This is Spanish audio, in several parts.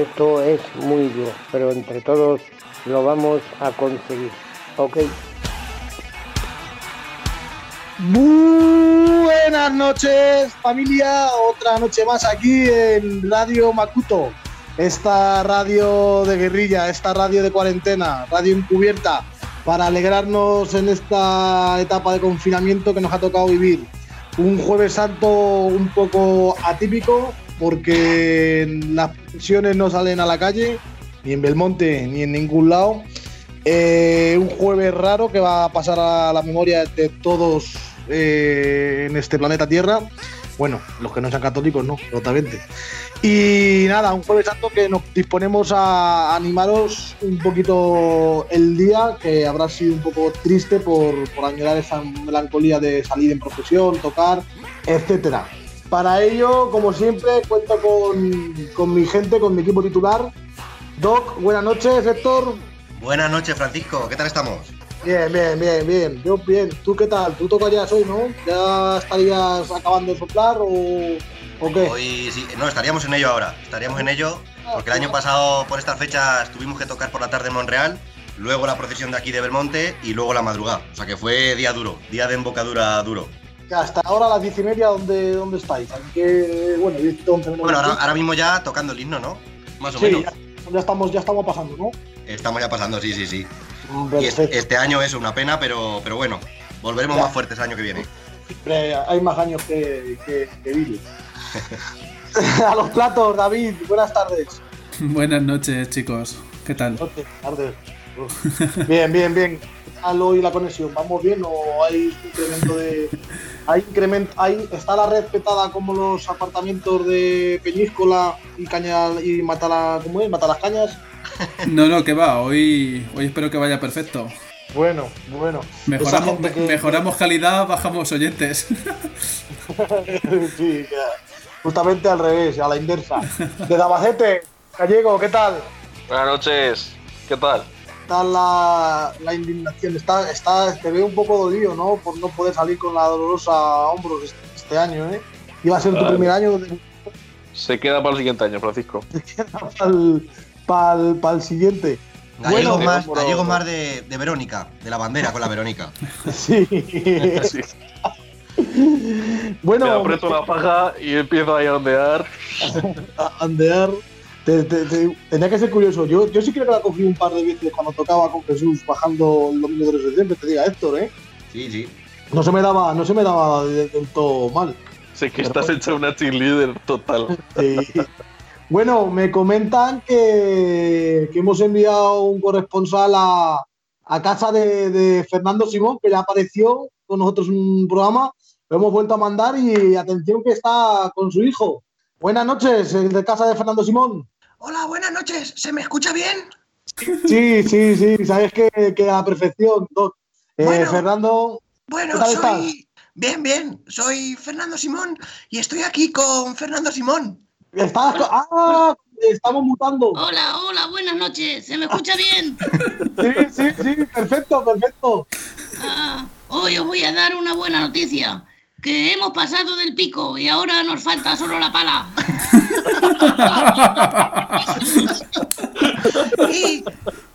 Esto es muy duro, pero entre todos lo vamos a conseguir. ¿Ok? Buenas noches familia, otra noche más aquí en Radio Makuto, esta radio de guerrilla, esta radio de cuarentena, radio encubierta, para alegrarnos en esta etapa de confinamiento que nos ha tocado vivir. Un jueves santo un poco atípico porque las pensiones no salen a la calle, ni en Belmonte ni en ningún lado. Eh, un jueves raro que va a pasar a la memoria de todos eh, en este planeta Tierra. Bueno, los que no sean católicos, no, totalmente. Y nada, un jueves santo que nos disponemos a animaros un poquito el día, que habrá sido un poco triste por, por añorar esa melancolía de salir en profesión, tocar, etcétera. Para ello, como siempre, cuento con, con mi gente, con mi equipo titular. Doc, buenas noches, Héctor. Buenas noches, Francisco. ¿Qué tal estamos? Bien, bien, bien, bien. Yo bien. ¿Tú qué tal? ¿Tú tocarías hoy, no? ¿Ya estarías acabando de soplar o, o qué? Hoy sí, no, estaríamos en ello ahora. Estaríamos en ello porque el año pasado por estas fechas tuvimos que tocar por la tarde en Monreal, luego la procesión de aquí de Belmonte y luego la madrugada. O sea que fue día duro, día de embocadura duro. Hasta ahora a las diez y media, ¿dónde, dónde estáis? Aquí que, bueno, Bueno, ahora, ahora mismo ya tocando el himno, ¿no? Más o Sí, menos. ya, ya estamos, ya estamos pasando, ¿no? Estamos ya pasando, sí, sí, sí. Y es- Perfecto. este año es una pena, pero, pero bueno, volveremos Ya. más fuertes el año que viene. Siempre hay más años que, que, que virus. a los platos, David, buenas tardes. Buenas noches, chicos. ¿Qué tal? Noches, tardes. Bien, bien, bien. ¿Qué tal hoy la conexión? ¿Vamos bien o hay incremento de. Hay incremento, hay, está la red petada como los apartamentos de Peñíscola y Caña y Matala, ¿cómo es? Mata las cañas. No, no, que va. Hoy, hoy espero que vaya perfecto. Bueno, bueno. Mejoramos, que- mejoramos calidad, bajamos oyentes. sí, justamente al revés, a la inversa. De Dabacete, Gallego, ¿qué tal? Buenas noches, ¿qué tal? Está la, la indignación? Está, está, te veo un poco dolido, ¿no? Por no poder salir con la dolorosa hombros este, este año, ¿eh? Iba a ser tu primer año de Se queda para el siguiente año, Francisco. para el siguiente. Gallegos Bueno, más, gallegos más de, de Verónica, de la bandera con la Verónica. Sí. Sí. bueno, Me aprieto la paja y empiezo ahí a ondear. a andear. Te- te- te- tenía que ser curioso. Yo, yo sí creo que la cogí un par de veces cuando tocaba con Jesús bajando el domingo de septiembre, te diga Héctor, ¿eh? Sí, sí. No se me daba, no se me daba del, del todo mal. Sé que estás hecha una cheerleader total. Sí. Bueno, me comentan que, que hemos enviado un corresponsal a, a casa de, de Fernando Simón, que ya apareció con nosotros en un programa. Lo hemos vuelto a mandar y atención que está con su hijo. Buenas noches, el de casa de Fernando Simón. Hola, buenas noches. ¿Se me escucha bien? Sí, sí, sí, sabes que, que a la perfección. Doc. Eh, Bueno. Fernando, Bueno, ¿Qué tal soy. Bien, bien. Soy Fernando Simón y estoy aquí con Fernando Simón. ¿estás? ¡Ah! Estamos mutando. Hola, hola, buenas noches. ¿Se me escucha bien? Sí, sí, sí, perfecto, perfecto. Ah, hoy os voy a dar una buena noticia. Que hemos pasado del pico y ahora nos falta solo la pala. Y.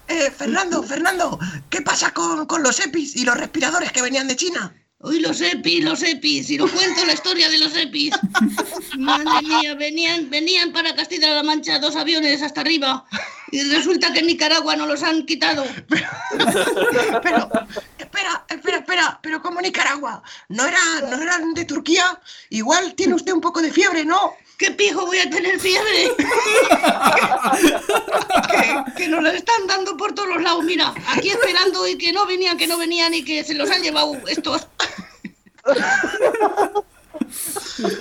eh, Fernando, Fernando, ¿qué pasa con, con los EPIs y los respiradores que venían de China? Uy, los EPIs, los EPIs. Y os cuento la historia de los EPIs. Madre mía, venían, venían para Castilla-La Mancha dos aviones hasta arriba. Y resulta que en Nicaragua no los han quitado. Pero, espera, espera, espera, pero como Nicaragua, ¿no, era, ¿no eran de Turquía? Igual tiene usted un poco de fiebre, ¿no? ¿Qué pijo voy a tener fiebre? que, que nos la están dando por todos los lados. Mira, aquí esperando y que no venían, que no venían y que se los han llevado estos.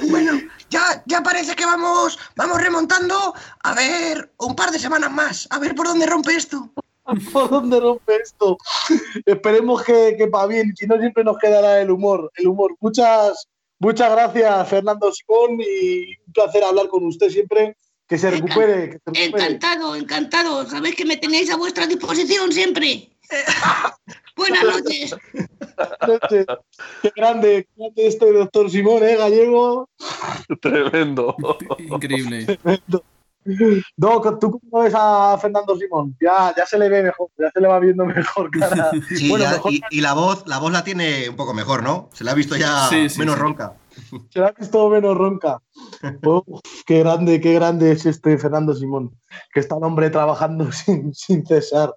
Bueno, ya, ya parece que vamos, vamos remontando. A ver, un par de semanas más. A ver por dónde rompe esto. ¿Por dónde rompe esto? Esperemos que, que para bien, si no siempre nos quedará el humor. El humor. Muchas, muchas gracias, Fernando Simón, y un placer hablar con usted siempre. Que se recupere. Que se recupere. Encantado, encantado. Sabéis que me tenéis a vuestra disposición siempre. Buenas noches. Noche. Qué grande, qué grande este doctor Simón, ¿eh? Gallego. Tremendo. Increíble. Tremendo. Doc, ¿tú cómo ves a Fernando Simón? Ya, ya se le ve mejor, ya se le va viendo mejor cara. Sí, Bueno, ya- mejor y, y la voz, la voz la tiene un poco mejor, ¿no? Se la ha visto ya Sí, sí, menos sí. ronca. Se la ha visto menos ronca. Uf, qué grande, qué grande es este Fernando Simón, que está el hombre trabajando sin, sin cesar.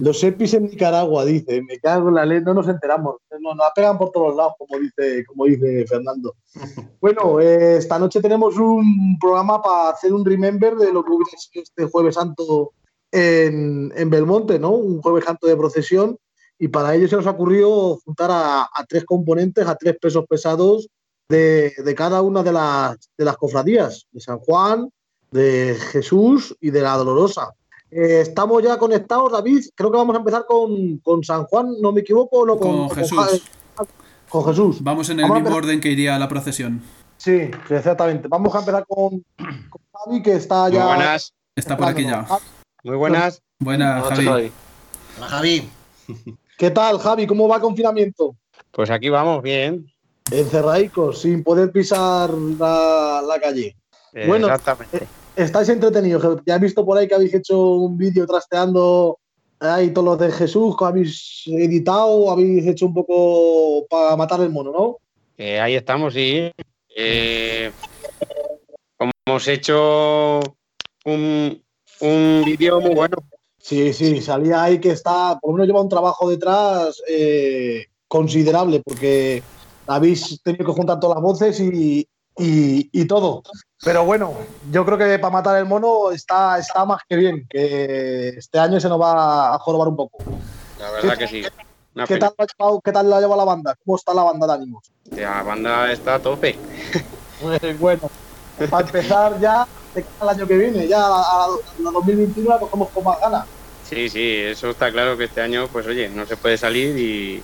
Los EPIs en Nicaragua, dice, me cago en la ley, no nos enteramos, nos, nos pegan por todos lados, como dice, como dice Fernando. Bueno, eh, esta noche tenemos un programa para hacer un remember de lo que hubiera sido este Jueves Santo en, en Belmonte, ¿no? Un Jueves Santo de procesión. Y para ello se nos ha ocurrido juntar a, a tres componentes, a tres pesos pesados de, de cada una de las, de las cofradías, de San Juan, de Jesús y de la Dolorosa. Eh, estamos ya conectados, David. Creo que vamos a empezar con, con San Juan, no me equivoco, no Con con, Jesús. con Jesús. Vamos en el Vamos mismo orden que iría la procesión. Sí, exactamente. Vamos a empezar con, con Javi, que está Muy ya. buenas, Está por aquí ya. muy buenas. Buena, Noche, Javi. Javi. Hola, Javi. ¿Qué tal, Javi? ¿Cómo va el confinamiento? Pues aquí vamos, bien. Encerradicos, sin poder pisar la, la calle. Eh, Bueno, Exactamente. Estáis entretenidos. Ya he visto por ahí que habéis hecho un vídeo trasteando ahí todos los de Jesús, que habéis editado, habéis hecho un poco para matar el mono, ¿no? Eh, ahí estamos, sí. Eh, como hemos hecho un, un vídeo muy bueno. Sí, sí, salía ahí que está, por lo menos lleva un trabajo detrás eh, considerable, porque habéis tenido que juntar todas las voces y, y- y todo. Pero bueno, yo creo que para matar el mono está, está más que bien, que este año se nos va a jorobar un poco. La verdad que sí. Una ¿Qué tal, lo ha llevado, ¿Qué tal lo ha llevado la banda? ¿Cómo está la banda de ánimos? La banda está a tope. Pues bueno, para empezar ya al año que viene, ya a, a la 2021 la cogemos con más ganas. Sí, sí, eso está claro que este año, pues oye, no se puede salir y,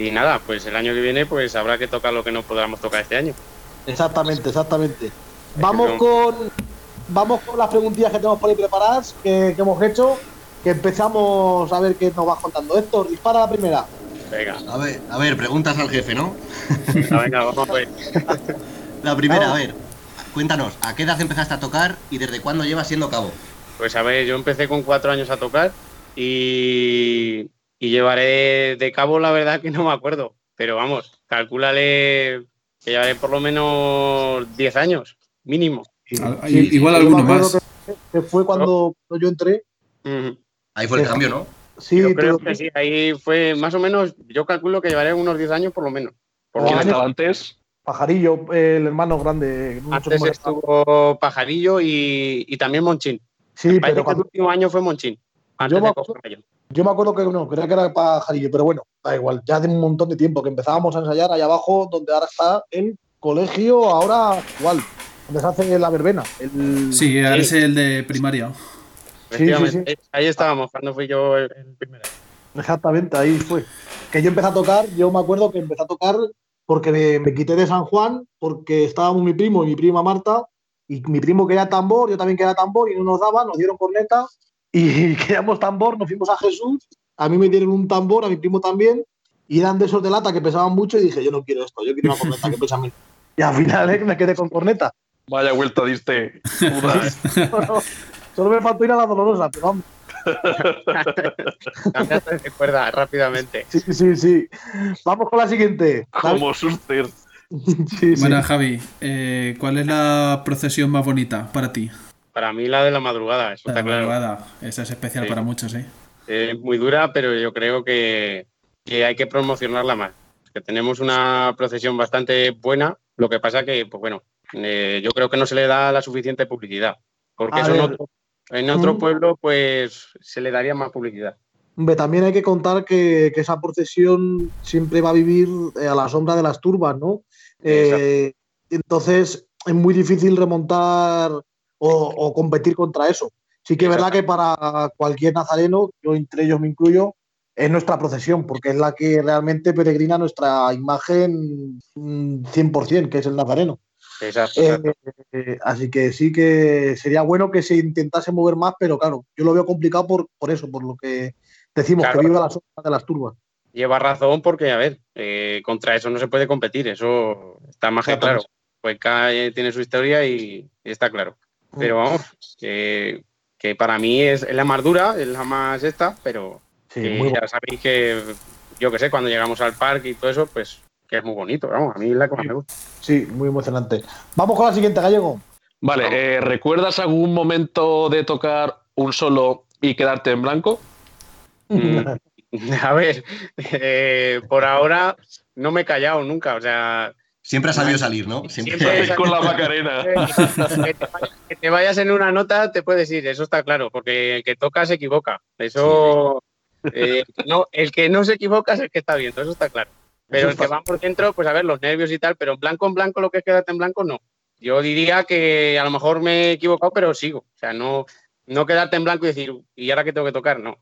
y nada, pues el año que viene pues habrá que tocar lo que no podamos tocar este año. Exactamente, exactamente. Vamos con, vamos con las preguntillas que tenemos por ahí preparadas, que, que hemos hecho, que empezamos a ver qué nos vas contando. Héctor, dispara la primera. Venga, A ver, a ver, preguntas al jefe, ¿no? venga, venga, vamos a ver. La primera, Vamos. a ver. Cuéntanos, ¿a qué edad empezaste a tocar y desde cuándo llevas siendo cabo? Pues a ver, yo empecé con cuatro años a tocar y, y llevaré de cabo, la verdad que no me acuerdo. Pero vamos, calcúlale que llevaré por lo menos 10 años, mínimo. Ah, igual alguno más. Que, que fue cuando, yo entré. Ahí fue el cambio, ¿no? Sí, Yo creo que sí, ahí fue más o menos, yo calculo que llevaré unos 10 años por lo menos. Por lo ¿Quién menos. estaba antes? Pajarillo, el hermano grande. mucho Antes estuvo Pajarillo y, y también Monchín. Sí, pero el último año fue Monchín. Antes Yo me de acuerdo- yo. me acuerdo que no, creo que era Pajarillo, pero bueno, da igual, ya de un montón de tiempo que empezábamos a ensayar allá abajo, donde ahora está el colegio, ahora igual, donde se hace la verbena. el- Sí, ahora Sí. es el de primaria. Sí, Efectivamente, ahí estábamos cuando fui yo el, el primero. Exactamente, ahí fue. Que yo empecé a tocar, yo me acuerdo que empecé a tocar porque me, me quité de San Juan, porque estábamos mi primo y mi prima Marta, y mi primo quería tambor, yo también quería tambor, y no nos daban, nos dieron corneta, y queríamos tambor, nos fuimos a Jesús, a mí me dieron un tambor, a mi primo también, y eran de esos de lata que pesaban mucho, y dije, yo no quiero esto, yo quiero una corneta que pesa menos. Y al final eh, me quedé con corneta. Vaya vuelta diste. Solo, solo me faltó ir a la dolorosa, pero vamos. Cambiaste de cuerda rápidamente. Sí, sí, sí. Vamos con la siguiente. Como Suster. Sí, sí. Bueno, Javi, eh, ¿cuál es la procesión más bonita para ti? Para mí la de la madrugada, eso La de está claro. madrugada. Esa es especial Sí. para muchos, ¿eh? Es muy dura, pero yo creo que, que hay que promocionarla más. Que tenemos una procesión bastante buena, lo que pasa que, pues bueno, eh, yo creo que no se le da la suficiente publicidad. Porque A eso otro, en otro Mm. pueblo, pues se le daría más publicidad. Hombre, también hay que contar que, que esa procesión siempre va a vivir eh, a la sombra de las turbas, ¿no? Eh, entonces es muy difícil remontar o, o competir contra eso. Sí que es verdad que para cualquier nazareno, yo entre ellos me incluyo, es nuestra procesión, porque es la que realmente peregrina nuestra imagen mm, 100%, que es el nazareno. Exacto, Eh, exacto. eh, así que sí que sería bueno que se intentase mover más, pero claro, yo lo veo complicado por, por eso, por lo que decimos, Claro. que viva la sombra de las turbas. Lleva razón porque, a ver, eh, contra eso no se puede competir, eso está más que claro. Pues cada tiene su historia y, y está claro. Pero vamos, que, que para mí es, es la más dura, es la más esta, pero Sí, que muy ya sabéis que, yo que sé, cuando llegamos al parque y todo eso, pues que es muy bonito, vamos, a mí es la que más me gusta. Sí, muy emocionante. Vamos con la siguiente, Gallego. Vale, eh, ¿recuerdas algún momento de tocar un solo y quedarte en blanco? Mm, A ver, eh, por ahora no me he callado nunca, o sea, Siempre ha sabido salir, ¿no? Siempre. Siempre- Con la Macarena. que te, vayas, que te vayas en una nota te puedes ir, eso está claro, porque el que toca se equivoca. Eso, eh, no, el que no se equivoca es el que está viendo, eso está claro. Pero el que va por dentro, pues a ver, los nervios y tal, pero en blanco en blanco lo que es quedarte en blanco, no. Yo diría que a lo mejor me he equivocado, pero sigo. O sea, no, no quedarte en blanco y decir, ¿y ahora qué tengo que tocar? No.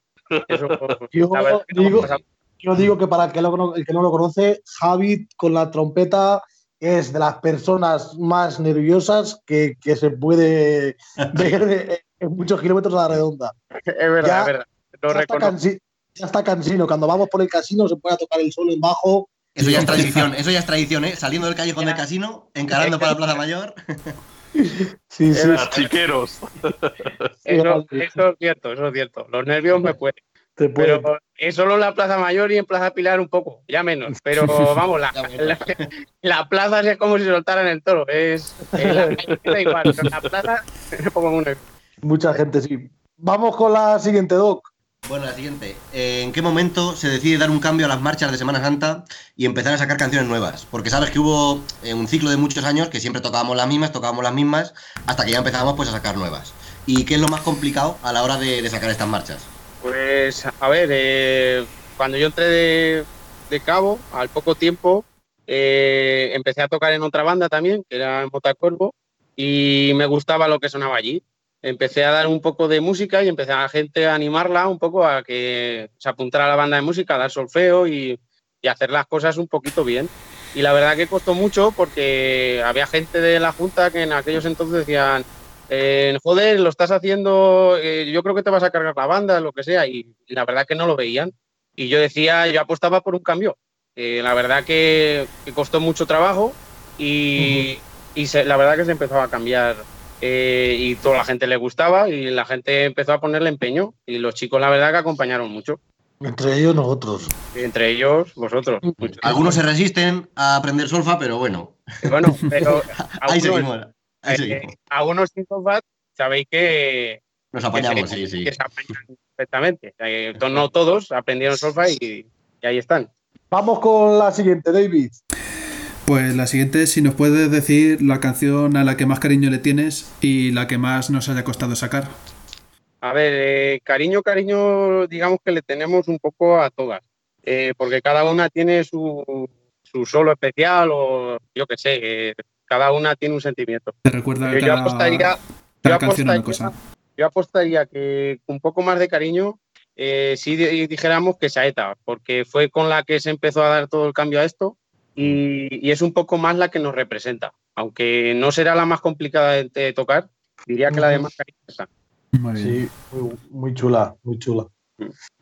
Eso, Yo la verdad que no me ha digo-. Yo digo que para el que, lo- el que no lo conoce, Javi con la trompeta es de las personas más nerviosas que, que se puede ver en muchos kilómetros a la redonda. es verdad, Ya- es verdad. Lo ya, está reconozco. cansi- ya está cansino. Cuando vamos por el casino se puede tocar el solo en bajo. Eso ya es tradición, eso ya es tradición, ¿eh? Saliendo del callejón del casino, encarando para la Plaza Mayor. Sí, sí. Chiqueros. Eso, eso es cierto, eso es cierto. Los nervios me pueden. Te puede- Pero es solo en la Plaza Mayor y en Plaza Pilar un poco, ya menos. Pero vamos, la, la, la plaza es como si soltaran el toro. Es, en la da igual, pero en la plaza me pongo nervioso. Mucha gente, sí. Vamos con la siguiente, Doc. Bueno, la siguiente. Eh, ¿En qué momento se decide dar un cambio a las marchas de Semana Santa y empezar a sacar canciones nuevas? Porque sabes que hubo eh, un ciclo de muchos años que siempre tocábamos las mismas, tocábamos las mismas, hasta que ya empezábamos pues a sacar nuevas. ¿Y qué es lo más complicado a la hora de, de sacar estas marchas? Pues, a ver, eh, cuando yo entré de, cabo, al poco tiempo, eh, empecé a tocar en otra banda también, que era Motacorvo, y me gustaba lo que sonaba allí. Empecé a dar un poco de música y empecé a la gente a animarla un poco a que se apuntara a la banda de música, a dar solfeo y, y hacer las cosas un poquito bien. Y la verdad que costó mucho porque había gente de la Junta que en aquellos entonces decían, eh, joder, lo estás haciendo, eh, yo creo que te vas a cargar la banda, lo que sea, y, y la verdad que no lo veían. Y yo decía, yo apostaba por un cambio. Eh, la verdad que, que costó mucho trabajo y, y se- la verdad que se empezó a cambiar eh, y toda la gente le gustaba y la gente empezó a ponerle empeño y los chicos la verdad que acompañaron mucho. Entre ellos nosotros. Entre ellos, vosotros. Algunos se resisten a aprender solfa, pero bueno, Bueno, pero ahí algunos, seguimos. Eh, algunos sin sofá sabéis que, Nos que se- sí, sí. que se apañan perfectamente. Eh, no todos aprendieron solfa y, y ahí están. Vamos con la siguiente, David. Pues la siguiente es si nos puedes decir la canción a la que más cariño le tienes y la que más nos haya costado sacar. A ver, eh, cariño, cariño, digamos que le tenemos un poco a todas, eh, porque cada una tiene su, su solo especial o yo qué sé, eh, cada una tiene un sentimiento. Te recuerda Yo, apostaría, cada yo una apostaría- cosa. yo apostaría que un poco más de cariño, eh, si di- dijéramos que Saeta, porque fue con la que se empezó a dar todo el cambio a esto y, y es un poco más la que nos representa. Aunque no será la más complicada de, de tocar, diría que la de más cariño es esa. Muy bien. Sí, muy, muy chula, muy chula.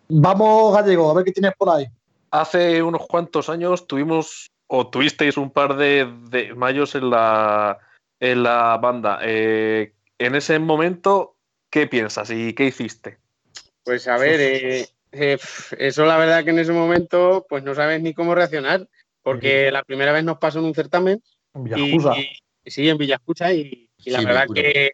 Vamos, Gallego, a ver qué tienes por ahí. Hace unos cuantos años tuvimos o tuvisteis un par de, de mayos en la, en la banda. Eh, en ese momento, ¿qué piensas y qué hiciste? Pues a ver, eh, eh, eso la verdad que en ese momento pues no sabes ni cómo reaccionar, porque la primera vez nos pasó en un certamen En y, Villajusa. y- sí, en Villascucha y, y la Sí, verdad que,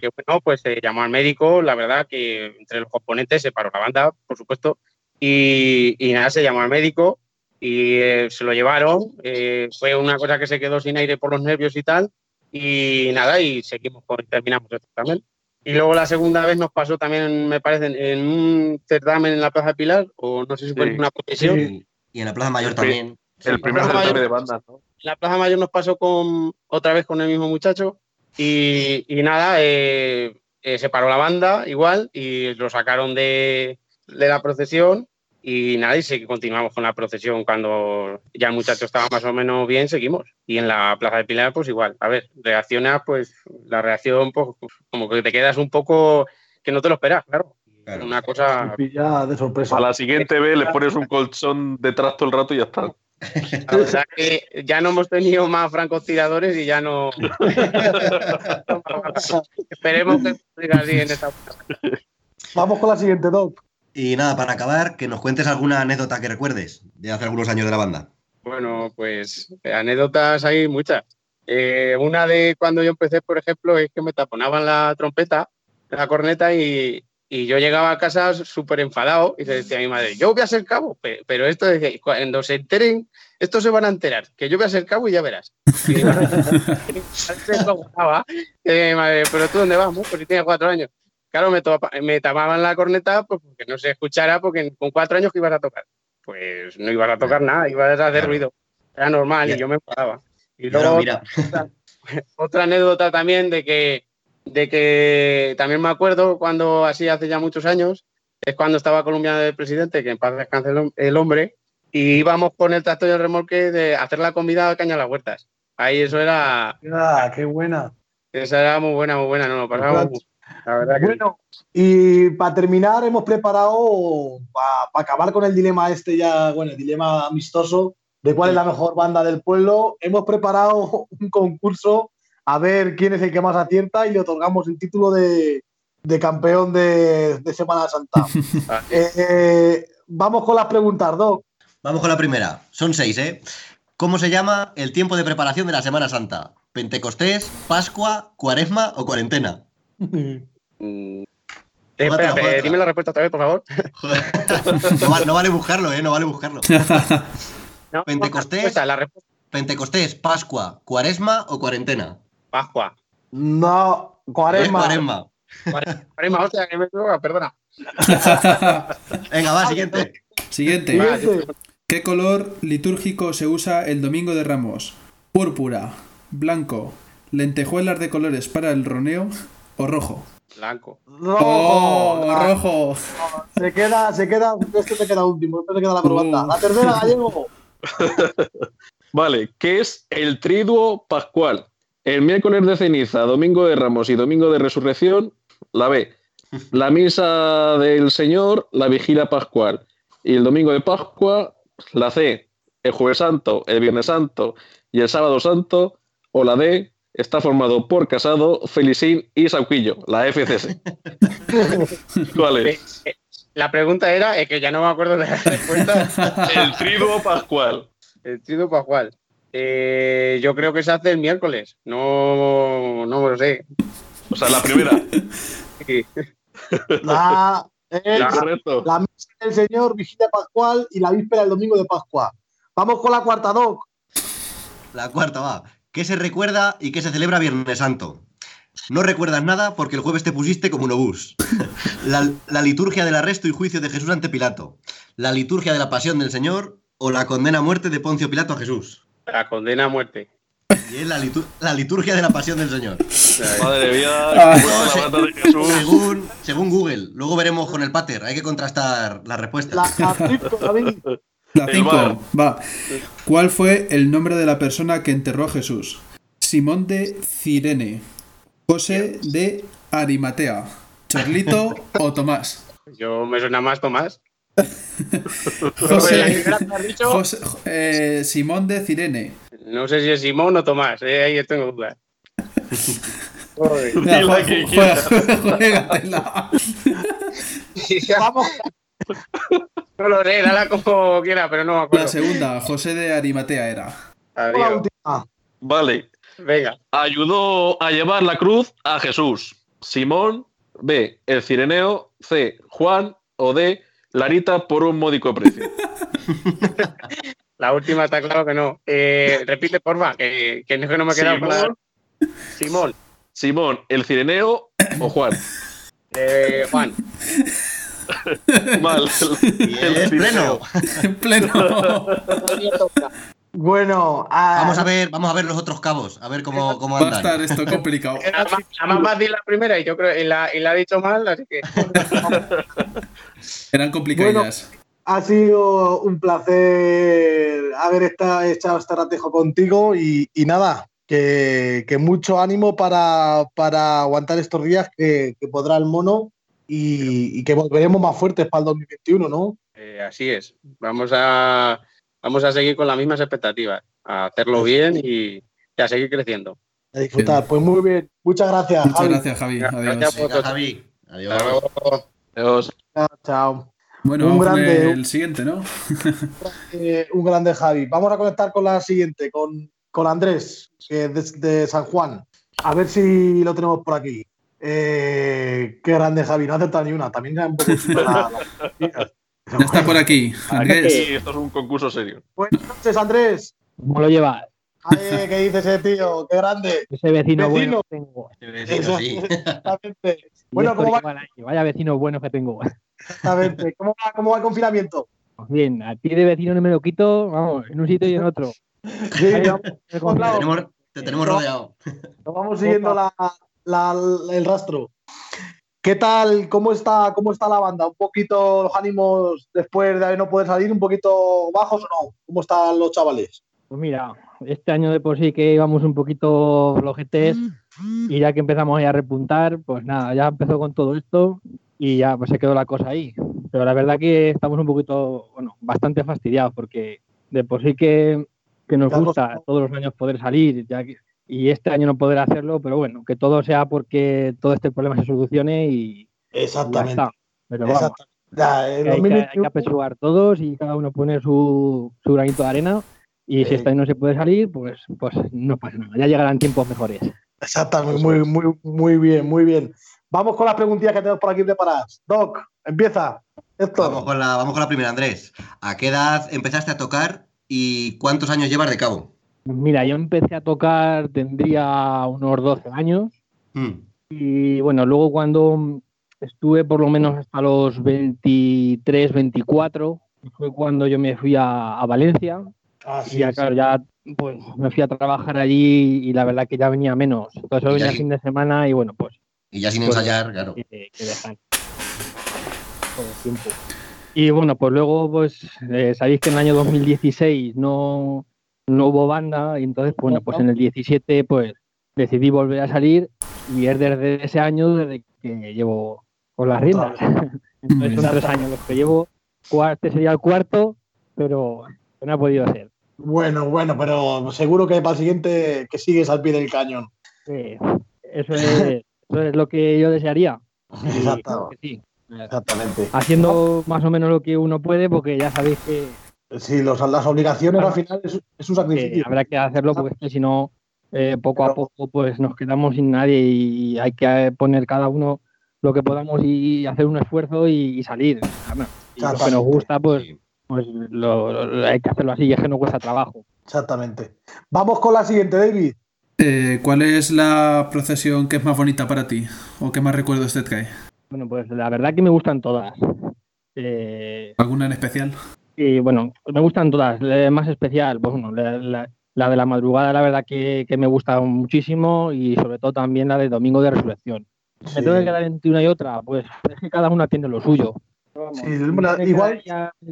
que, bueno, pues se llamó al médico, la verdad que entre los componentes se paró la banda, por supuesto, y, y nada, se llamó al médico y eh, se lo llevaron, eh, fue una cosa que se quedó sin aire por los nervios y tal, y nada, y seguimos, con- terminamos el certamen. Y luego la segunda vez nos pasó también, me parece, en- en un certamen en la Plaza Pilar, o no sé si fue Sí. una procesión. Y, y en la Plaza Mayor también. El primer Plaza certamen de bandas, ¿no? En la Plaza Mayor nos pasó con otra vez con el mismo muchacho y, y nada, eh, eh, se paró la banda igual y lo sacaron de, de la procesión y nada, y sí, continuamos con la procesión cuando ya el muchacho estaba más o menos bien, seguimos. Y en la Plaza de Pilar, pues igual. A ver, reaccionas, pues la reacción, pues como que te quedas un poco que no te lo esperas, claro. Claro. Una cosa Ya de sorpresa. A la siguiente vez le pones un colchón detrás todo el rato y ya está. La verdad que ya no hemos tenido más francotiradores y ya no. Esperemos que siga así en esta. Vamos con la siguiente, Doc. Y nada, para acabar, que nos cuentes alguna anécdota que recuerdes de hace algunos años de la banda. Bueno, pues anécdotas hay muchas. Eh, una de cuando yo empecé, por ejemplo, es que me taponaban la trompeta, la corneta y, y yo llegaba a casa súper enfadado y le decía a mi madre, yo voy a ser cabo, Pe- pero esto es que cuando se enteren, estos se van a enterar, que yo voy a ser cabo y ya verás. Y mi madre se encojonaba, eh, madre, pero tú dónde vas, pues si tienes cuatro años. Claro, me, topa- me tapaban la corneta pues, porque no se escuchara, porque con cuatro años que ibas a tocar. Pues no ibas a tocar nada, ibas a hacer Claro. ruido. Era normal y yo me enfadaba. Y luego mira, otra anécdota también de que, de que también me acuerdo cuando, así hace ya muchos años, es cuando estaba colombiano de presidente, que en paz descanse el, hom- el hombre, y íbamos con el tractor y el remolque de hacer la comida a caña a las huertas. Ahí eso era, Ah, qué buena. esa era muy buena, muy buena, no, lo pasábamos mucho. La verdad que sí. Bueno, y para terminar, hemos preparado, para acabar con el dilema este ya, bueno, el dilema amistoso de cuál es la mejor banda del pueblo, hemos preparado un concurso a ver quién es el que más acierta y le otorgamos el título de, de campeón de, de Semana Santa. Ah. Eh, vamos con las preguntas, Doc. vamos con la primera. Son seis, ¿eh? ¿Cómo se llama el tiempo de preparación de la Semana Santa? ¿Pentecostés, Pascua, Cuaresma o Cuarentena? Mm. Eh, espera, eh, dime la respuesta otra vez, por favor. No, va- no vale buscarlo, ¿eh? No vale buscarlo. No, Pentecostés. La respuesta, la respuesta, ¿Pentecostés, Pascua, Cuaresma o Cuarentena? Pascua. No, Es Cuaresma. Cuaresma. Cuaresma, hostia, que me perdona. Venga, va, siguiente. Siguiente. Siguiente. ¿Qué color litúrgico se usa el Domingo de Ramos? ¿Púrpura, blanco, lentejuelas de colores para el roneo o rojo? Blanco. Rojo. ¡Oh, Ah, rojo! Se queda, se queda, este te queda último, este te queda la probata. Uh. La tercera, gallego. Vale, ¿qué es el triduo pascual? El miércoles de ceniza, domingo de Ramos y domingo de resurrección, la B. La misa del Señor, la vigilia pascual. Y el domingo de Pascua, la C. El jueves santo, el viernes santo y el sábado santo. O la D. Está formado por Casado, Felicín y Sauquillo, la FCC. ¿Cuál es? Eh, eh, La pregunta era, es que ya no me acuerdo de la respuesta. El triduo pascual. El trido pascual. Eh, yo creo que se hace el miércoles. No, no lo sé. O sea, la primera. Sí. La, es La- Correcto. la misa del Señor, vigilia pascual y la víspera del domingo de Pascua. Vamos con la cuarta, Doc. La cuarta va. ¿Qué se recuerda y qué se celebra Viernes Santo? No recuerdas nada porque el jueves te pusiste como un obús. La, la liturgia del arresto y juicio de Jesús ante Pilato. La liturgia de la pasión del Señor o la condena a muerte de Poncio Pilato a Jesús. La condena a muerte. Y es la, litu- la liturgia de la pasión del Señor. Madre mía, Ah. Según, según Google. Luego veremos con el pater. Hay que contrastar la respuesta. La, la cinco, David. La El 5. bar. Va. ¿Cuál fue el nombre de la persona que enterró a Jesús? Simón de Cirene, José de Arimatea, Chorlito o Tomás. Yo me suena más Tomás. José, José- eh, Simón de Cirene. no sé si es Simón o Tomás. eh, ahí tengo dudas. Vamos, No lo sé, dala como quiera, pero no me La acuerdo. Segunda, José de Arimatea era. la Adiós. última. Vale. Venga. Ayudó a llevar la cruz a Jesús. Simón, B. El Cireneo, C. Juan o D. Larita por un módico precio. La última está claro que no. Eh, repite, porfa, que, que no, que no me he quedado la... Simón, Simón. Simón, el Cireneo o Juan. Eh, Juan. Mal. Es pleno. En pleno. Bueno, Vamos a ver, vamos a ver los otros cabos, a ver cómo, cómo Va a estar esto complicado. Era más, fácil la primera y yo creo y la, y la he dicho mal, así que Eran complicadillas. ha sido un placer haber esta- echado este ratejo contigo y, y nada, que, que mucho ánimo para, para aguantar estos días que, que podrá el mono y, y que volveremos más fuertes para el 2021, ¿no? eh, así es. Vamos a, vamos a seguir con las mismas expectativas, a hacerlo bien y, y a seguir creciendo. A disfrutar. Pues muy bien. Muchas gracias. Muchas Javi. gracias, Javi. Adiós. Gracias por todo. Javi. Adiós. Hasta luego. Adiós. Chao, chao. Bueno, Un grande, el siguiente, ¿no? Eh, un grande Javi. Vamos a conectar con la siguiente, con, con Andrés, que es de, de San Juan. A ver si lo tenemos por aquí. Eh, qué grande Javi, no ha acertado ni una. También un poco la- la- Ya está por aquí, Andrés. Aquí esto es un concurso serio. Buenas noches, Andrés. ¿Cómo lo llevas? Ay, ¿Qué dice ese tío? Qué grande. Ese vecino, Vecino. bueno que tengo. Vecino, sí. Exactamente. Bueno, ¿cómo va, Vaya vecinos buenos que tengo. exactamente. ¿Cómo, va, ¿Cómo va el confinamiento? Pues bien, a ti de vecino no me lo quito, vamos, en un sitio y en otro. Sí, Ahí no, vamos, me Te tenemos, te tenemos No. rodeado. nos vamos siguiendo la- la- el rastro. ¿Qué tal? ¿Cómo está, ¿Cómo está la banda? ¿Un poquito los ánimos después de no poder salir? ¿Un poquito bajos o no? ¿Cómo están los chavales? Pues mira, este año de por sí que íbamos un poquito flojetes y ya que empezamos a repuntar, pues nada, ya empezó con todo esto y ya pues se quedó la cosa ahí. Pero la verdad que estamos un poquito, bueno, bastante fastidiados porque de por sí que, que nos gusta todos los años poder salir ya que- y este año no poder hacerlo, pero bueno, que todo sea porque todo este problema se solucione y ya Exactamente. está. Pero vamos, Exactamente. Ya, en que hay, que, hay que 2021 apechugar todos y cada uno pone su, su granito de arena. Y si Eh. este año no se puede salir, pues, pues no pasa nada. Ya llegarán tiempos mejores. Exactamente, muy, muy, muy bien, muy bien. Vamos con las preguntillas que tenemos por aquí preparadas. Doc, empieza. Esto. Vamos con, la, vamos con la primera, Andrés. ¿A qué edad empezaste a tocar y cuántos años llevas de cabo? Mira, yo empecé a tocar, tendría unos 12 años. Mm. Y bueno, luego cuando estuve por lo menos hasta los 23, 24, fue cuando yo me fui a, a Valencia. Ah, Y ya, sí. claro, ya pues, me fui a trabajar allí y la verdad que ya venía menos. Entonces venía sí. fin de semana y bueno, pues Y ya sin Pues- ensayar, claro. que, que dejan todo el tiempo. Y bueno, pues luego, pues eh, sabéis que en el año 2016 no, no hubo banda y entonces, bueno, pues en el 17 pues decidí volver a salir y es desde ese año desde que llevo con las riendas. Entonces son tres años los que llevo, este sería el cuarto, pero no ha podido ser. Bueno, bueno, pero seguro que para el siguiente que sigues al pie del cañón. Eh, eso, es, eso es lo que yo desearía. Exacto. sí. Exactamente. Haciendo más o menos lo que uno puede, porque ya sabéis que Sí, los- las obligaciones al final es, es un sacrificio. habrá que hacerlo porque es que si no, eh, poco a poco pues nos quedamos sin nadie y hay que eh, poner cada uno lo que podamos y hacer un esfuerzo y, y salir. Y lo que nos Exactamente. gusta, pues, pues lo, lo- hay que hacerlo así y es que no cuesta trabajo. Exactamente. Vamos con la siguiente, David. Eh, ¿Cuál es la procesión que es más bonita para ti? ¿O qué más recuerdos te trae? Bueno, pues la verdad que me gustan todas. Eh, ¿Alguna en especial? Y bueno, me gustan todas. La más especial, pues bueno, la, la- la de la madrugada, la verdad que, que me gusta muchísimo y sobre todo también la de Domingo de Resurrección. Sí. Me tengo que quedar entre una y otra, pues es que cada una tiene lo suyo. Vamos, Sí, bueno, igual-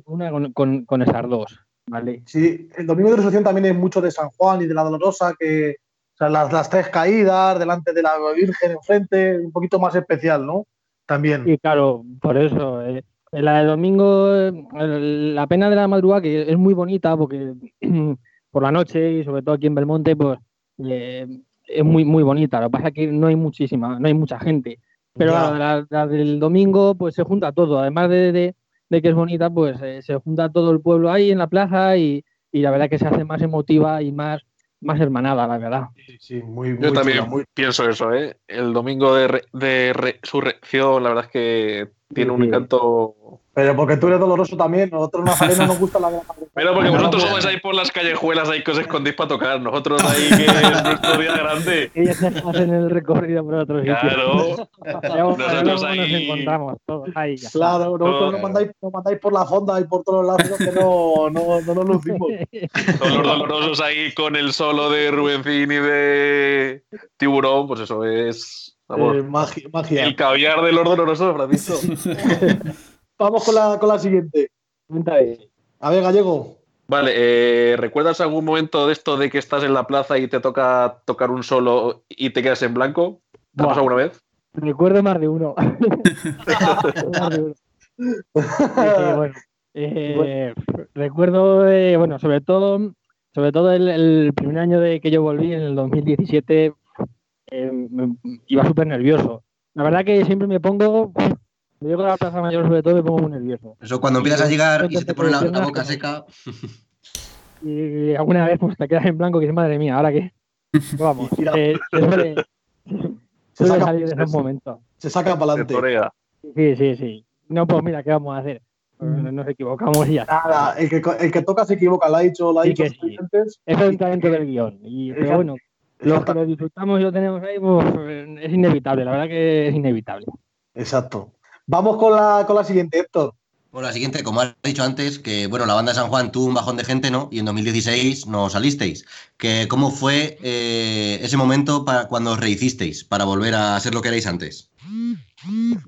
una- con, con- con esas dos, ¿vale? Sí, el domingo de resurrección también es mucho de San Juan y de la Dolorosa, que o sea, las, las tres caídas delante de la Virgen enfrente, un poquito más especial, ¿no? También. Y claro, por eso. eh, la de domingo, la pena de la madrugada, que es muy bonita porque por la noche y sobre todo aquí en Belmonte, pues eh, es muy, muy bonita. Lo que pasa es que no hay muchísima, no hay mucha gente. Pero la, la del domingo, pues se junta todo. Además de, de- de que es bonita, pues eh, se junta todo el pueblo ahí en la plaza y, y la verdad que se hace más emotiva y más, más hermanada, la verdad. Sí, sí, muy, muy Yo también chula, muy- pienso eso, ¿eh? El domingo de, re- de resurrección, la verdad es que tiene un Sí. encanto. Pero porque tú eres doloroso también, nosotros nazarenos nos gusta la. Pero porque vosotros vais ahí por las callejuelas ahí que os escondéis para tocar. Nosotros ahí que es nuestro día grande. Ellos se hacen el recorrido por otros sitios. Claro. Nosotros luego nos ahí- encontramos todos ahí. ya. Claro, nosotros nos mandáis, nos mandáis por la fonda y por todos lados que no, no, no nos lucimos. Todos los dolorosos ahí con el solo de Rubencín y de Tiburón, pues eso es. Vamos, Eh, magia, magia. el caviar de los dolorosos, Francisco. Vamos con la, con la siguiente. A ver, Gallego. Vale, eh, ¿recuerdas algún momento de esto de que estás en la plaza y te toca tocar un solo y te quedas en blanco? ¿Te ha Buah. pasado alguna vez? Recuerdo más de uno. Más de uno. Eh, bueno, eh, recuerdo, eh, bueno, sobre todo, sobre todo el, el primer año de que yo volví, en el 2017, eh, me- iba súper nervioso. La verdad que siempre me pongo, cuando llego a la Plaza Mayor sobre todo me pongo muy nervioso. Eso cuando empiezas a llegar y se te pone la, la boca seca. Y alguna vez pues te quedas en blanco y dices, madre mía, ¿ahora qué? Vamos, eh, se suele, Se saca, salir de esos momentos. se saca para adelante. Sí, sí, sí. No, pues mira, ¿qué vamos a hacer? Pues Nos equivocamos y ya. Nada, el que, el que toca se equivoca, lo ha dicho, lo ha Sí dicho que sí. antes. Eso entra dentro del guion. Y, pero bueno, los que lo disfrutamos y lo tenemos ahí, pues es inevitable, la verdad que es inevitable. Exacto. Vamos con la, con la siguiente, Héctor. Bueno, la siguiente, como has dicho antes, que bueno, la banda de San Juan tuvo un bajón de gente, ¿no? Y en 2016 no salisteis. Que, ¿Cómo fue eh, ese momento para cuando os rehicisteis para volver a ser lo que erais antes?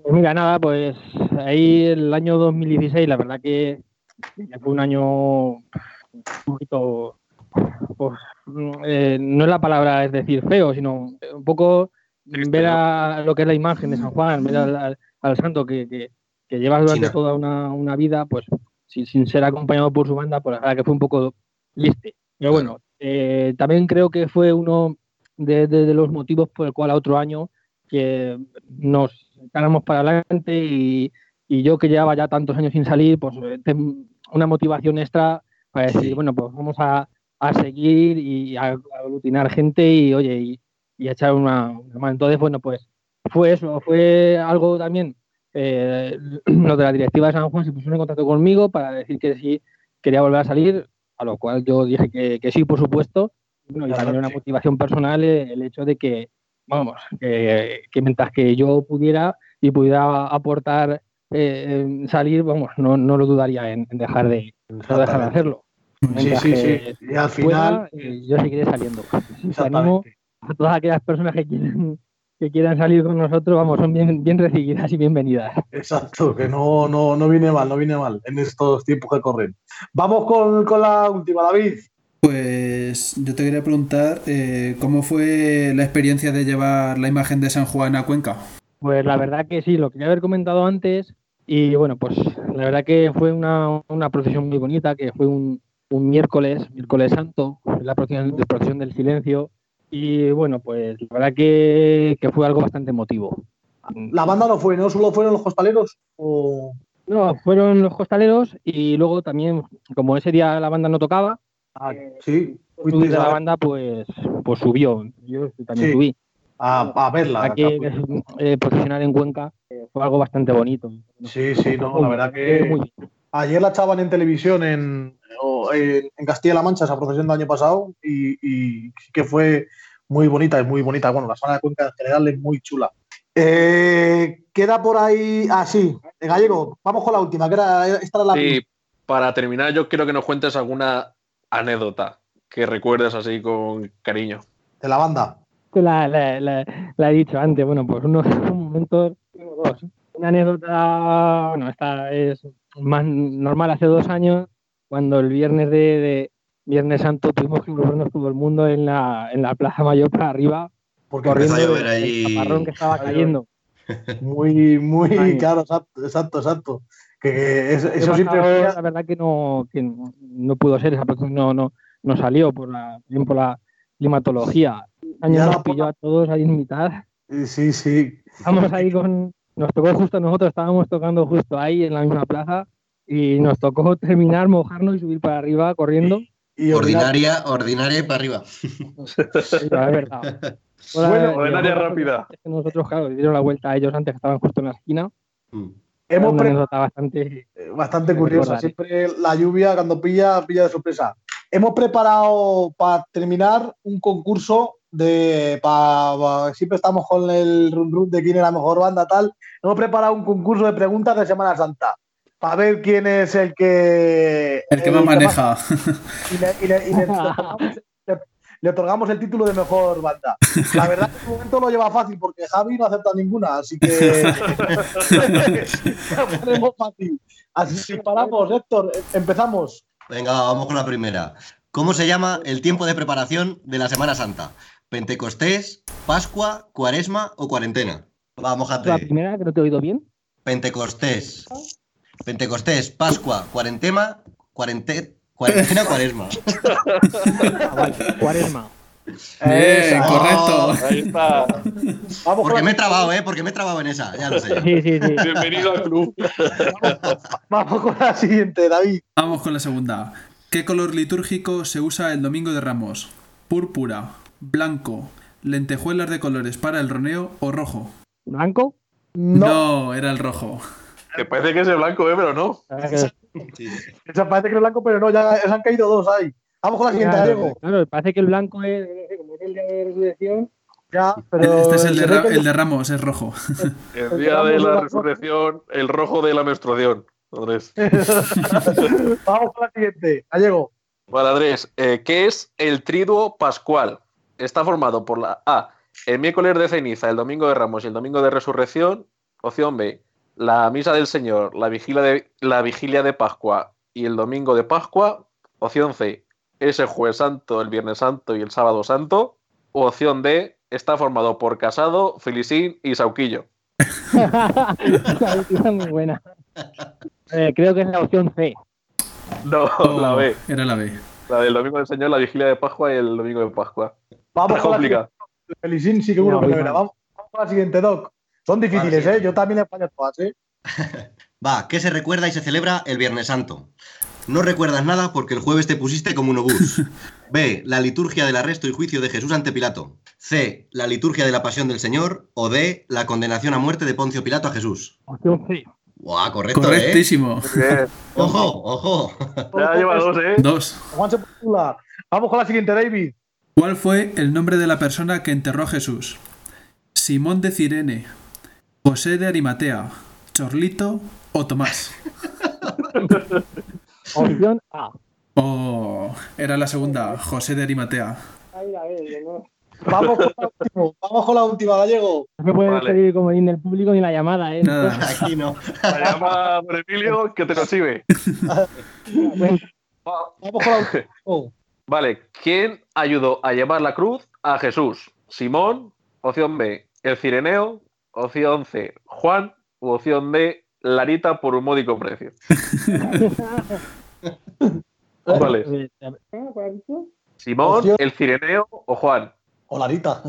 Pues mira, nada, pues ahí el año 2016, la verdad que que fue un año un poquito, pues, eh, no es la palabra es decir feo, sino un poco Triste, ver a lo que es la imagen de San Juan, ver al, al- al santo que, que, que lleva durante China. toda una, una vida, pues sin, sin ser acompañado por su banda, pues la que fue un poco triste. Pero bueno, eh, también creo que fue uno de, de- de los motivos por el cual a otro año que nos ganamos para adelante y, y yo que llevaba ya tantos años sin salir, pues eh, una motivación extra para decir, bueno, pues vamos a, a seguir y a, a aglutinar gente y oye, y, y a echar una, una mano. Entonces, bueno, pues fue eso, fue algo también, eh, lo de la directiva de San Juan se puso en contacto conmigo para decir que sí quería volver a salir, a lo cual yo dije que, que sí, por supuesto. Bueno, y también una motivación personal eh, el hecho de que, vamos, que, que mientras que yo pudiera y pudiera aportar eh, salir, vamos, no, no lo dudaría en, en dejar de, no dejar de hacerlo. Sí, sí, sí. Y al pueda, final. eh, yo seguiré saliendo. Que animo a todas aquellas personas que quieran, que quieran salir con nosotros, vamos, son bien, bien recibidas y bienvenidas. Exacto, que no, no, no viene mal, no viene mal en estos tiempos que corren. Vamos con, con la última, David. Pues yo te quería preguntar eh, cómo fue la experiencia de llevar la imagen de San Juan a Cuenca. Pues la verdad que sí, lo quería haber comentado antes y bueno, pues la verdad que fue una, una procesión muy bonita, que fue un, un miércoles, miércoles santo, la procesión, de procesión del silencio y bueno, pues la verdad que, que fue algo bastante emotivo. La banda no fue, ¿no? Solo fueron los costaleros. O... No, fueron los costaleros y luego también, como ese día la banda no tocaba, Ah, sí, subir fuisteis de la banda pues, pues subió, yo también Sí. subí. a- a verla. Aquí eh, procesionar en Cuenca eh, fue algo bastante bonito. Sí, sí, no, la verdad que. Ayer la echaban en televisión en, o en, en Castilla-La Mancha, esa procesión del año pasado, y, y sí que fue muy bonita, es muy bonita. Bueno, la zona de Cuenca en general es muy chula. Eh, queda por ahí. Ah, sí, gallego, vamos con la última, que era, esta era la Y para terminar, yo quiero que nos cuentes alguna anécdota que recuerdes así con cariño. de la banda. La, la- la- la he dicho antes, bueno, pues unos momentos, tengo dos. Una anécdota, bueno, esta es más normal hace dos años, cuando el viernes de, de Viernes Santo tuvimos que volvernos todo el mundo en la, en la Plaza Mayor para arriba, Porque Empezó a llover allí. chaparrón que estaba cayendo. muy, muy Ay. claro, exacto, exacto, exacto. Que, que es- El eso siempre pasado, la verdad que no, que no, no pudo ser, esa no, no, no salió por la, bien por la climatología. El año nos pilló a todos ahí en mitad. Sí, sí. Estamos ahí con. Nos tocó justo nosotros, estábamos tocando justo ahí en la misma plaza y nos tocó terminar, mojarnos y subir para arriba corriendo. Y Ordinaria, ordinaria y para arriba. Sí, la verdad. Bueno, ordinaria rápida. Es que nosotros, claro, dieron la vuelta a ellos antes que estaban justo en la esquina. Mm. hemos una pre- anécdota bastante. Eh, bastante curiosa. Siempre la lluvia, cuando pilla, pilla de sorpresa. Hemos preparado para terminar un concurso de. pa- pa- siempre estamos con el run run de quién es la mejor banda, tal. Hemos preparado un concurso de preguntas de Semana Santa. Para ver quién es el que. El que más maneja. y le, y le- y le otorgamos, le- le otorgamos el título de mejor banda. La verdad que en momento lo lleva fácil porque Javi no acepta ninguna, así que lo ponemos fácil. Así que paramos, Héctor, em- empezamos. Venga, vamos con la primera. ¿Cómo se llama el tiempo de preparación de la Semana Santa? ¿Pentecostés, Pascua, Cuaresma o Cuarentena? Vamos, La Jate. primera, que no te he oído bien. Pentecostés. Pentecostés, Pascua, Cuarentena, cuarente, Cuarentena, Cuaresma. Ah, vale, Cuaresma. Bien, Esa. correcto. Ahí está. Vamos Porque la, me he trabado, ¿eh? Porque me he trabado en esa, ya lo sé. Sí, sí, sí. Bienvenido al club. vamos con la siguiente, David. Vamos con la segunda. ¿Qué color litúrgico se usa el Domingo de Ramos? ¿Púrpura, blanco, lentejuelas de colores para el roneo o rojo? ¿Blanco? No, era el rojo. Que parece que es el blanco, ¿eh? Pero no. esa parece que es blanco, pero no, ya se han caído dos ahí. Vamos con la siguiente, Claro, Diego. claro, parece que el blanco es, como es el de resurrección. Ya, pero Este es de, Ra- el de Ramos, es rojo. El día de la resurrección, el rojo de la menstruación. Andrés. Vamos con la siguiente, Gallego. Vale, Andrés, eh, ¿qué es el triduo pascual? Está formado por la A, el miércoles de ceniza, el domingo de Ramos y el domingo de resurrección. Opción B, la misa del Señor, la vigilia de, la vigilia de Pascua y el domingo de Pascua. Opción C, es el jueves santo, el viernes santo y el sábado santo. O opción D, está formado por Casado, Felicín y Sauquillo. La muy buena. Eh, creo que es la opción C. No, la B, Oh, Era la B. la del domingo del Señor, la vigilia de Pascua y el domingo de Pascua. Vamos con la. Felicín sí que uno No. Vamos, vamos con la siguiente, Doc. Son difíciles, Vale, ¿eh? Yo también he fallado todas, ¿eh? Va, ¿qué se recuerda y se celebra el Viernes Santo? No recuerdas nada porque el jueves te pusiste como un obús. B. La liturgia del arresto y juicio de Jesús ante Pilato. C. La liturgia de la pasión del Señor. O D. La condenación a muerte de Poncio Pilato a Jesús. Opción C. Buah, correcto, ¿eh? Correctísimo. Ojo, ojo. Ya lleva dos, ¿eh? Dos. Vamos con la siguiente, David. ¿Cuál fue el nombre de la persona que enterró a Jesús? ¿Simón de Cirene, José de Arimatea, Chorlito o Tomás? Opción A. Oh, era la segunda, José de Arimatea. Ay, a ver, no, Vamos con la última. Vamos con la última, Gallego. no me pueden Vale. pedir como del público ni la llamada, ¿eh? Nada. Aquí no. La llama Don Emilio que te sirve. Vamos con la última. Oh, Vale, ¿quién ayudó a llevar la cruz a Jesús? Simón, opción B, el Cireneo, opción C, Juan, u opción D, Larita por un módico precio. Vale, Simón, el Cireneo o Juan. O Larita.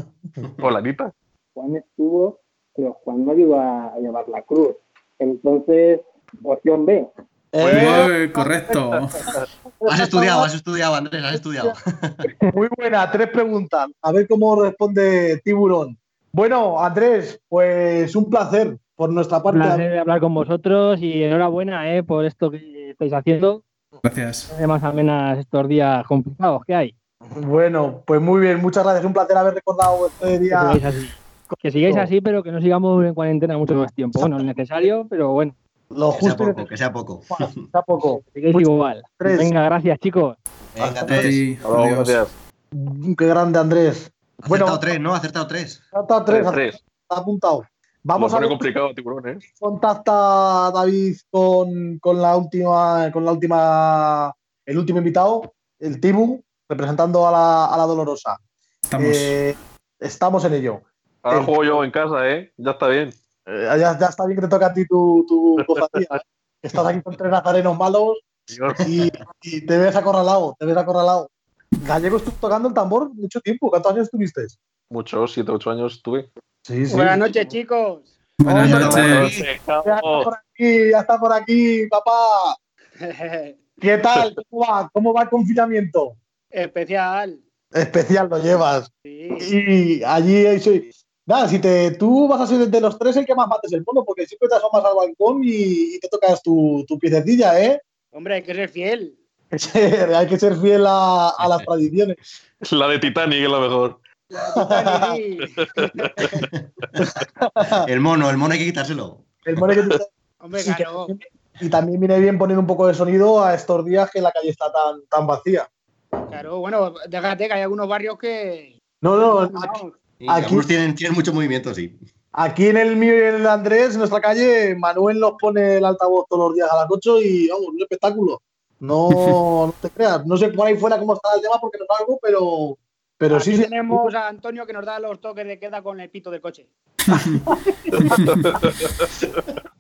O Larita. Juan estuvo, pero Juan no ayudó a llevar la cruz. Entonces, opción B. Eh, correcto. Has estudiado, has estudiado, Andrés, has estudiado. muy buena, tres preguntas. A ver cómo responde Tiburón. Bueno, Andrés, pues un placer por nuestra Un parte. placer hablar con vosotros y enhorabuena ¿eh? por esto que estáis haciendo. Gracias. Además, amenas estos días complicados que hay. Bueno, pues muy bien, muchas gracias. Un placer haber recordado este Que día. sigáis así. Que sigáis así, pero que no sigamos en cuarentena mucho más tiempo. Bueno, es necesario, pero bueno, Lo Que sea justo y poco, que sea poco. está poco. que sigáis igual. Tres. Venga, gracias, chicos. Venga, tres. gracias. Qué grande, Andrés. Acertado Bueno. tres, ¿no? Acertado tres. Ha estado tres, Tres, tres. ha apuntado. Vamos Lo a ver complicado, tiburón, ¿eh? contacta David con, con la última, con la última, el último invitado, el Tibu, representando a la, a la Dolorosa. Estamos. Eh, estamos en ello. Ahora El- juego yo en casa, ¿eh? Ya está bien. Eh, ya, ya está bien que te toca a ti tu, tu cofradía, ¿eh? Estás aquí con tres nazarenos malos y, y te ves acorralado, te ves acorralado. Gallego estuvo tocando el tambor mucho tiempo. ¿Cuántos años tuviste? Muchos, siete, ocho años tuve. Sí, sí. Buenas noches, chicos. Buenas noches. Ya está por aquí, ya está por aquí, papá. ¿Qué tal? ¿Cómo va? ¿Cómo va el confinamiento? Especial. Especial lo llevas. Sí. Y allí soy. Nada, si te, tú vas a ser de los tres el que más mates el mono, porque siempre te asomas al balcón y, y te tocas tu, tu piececilla, ¿eh? Hombre, hay que ser fiel. Hay que ser- fiel a, a las tradiciones. La de Titanic es la mejor. Titanic. El mono, el mono hay que quitárselo. El mono que te- Hombre, y, que- y también viene bien poner un poco de sonido a estos días que la calle está tan, tan vacía. Claro, bueno, déjate que hay algunos barrios que. No, no, aquí, tienen, tienen mucho movimiento, sí. aquí en el mío y en el Andrés, en nuestra calle, Manuel nos pone el altavoz todos los días a las 8 y vamos, un espectáculo. No, no te creas. No sé por ahí fuera cómo está el tema porque no salgo, pero, pero Aquí sí, sí. tenemos a Antonio que nos da los toques de queda con el pito del coche.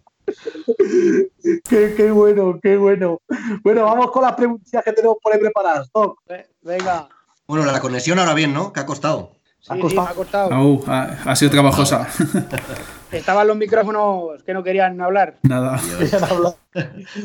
Qué, qué bueno, qué bueno. Bueno, vamos con las preguntas que tenemos por ahí preparadas. Doc, Venga. Bueno, la conexión ahora bien, ¿no? ¿Qué ha costado? Sí, sí, me ha costado. Ha sido trabajosa. Estaban los micrófonos que no querían hablar. Nada.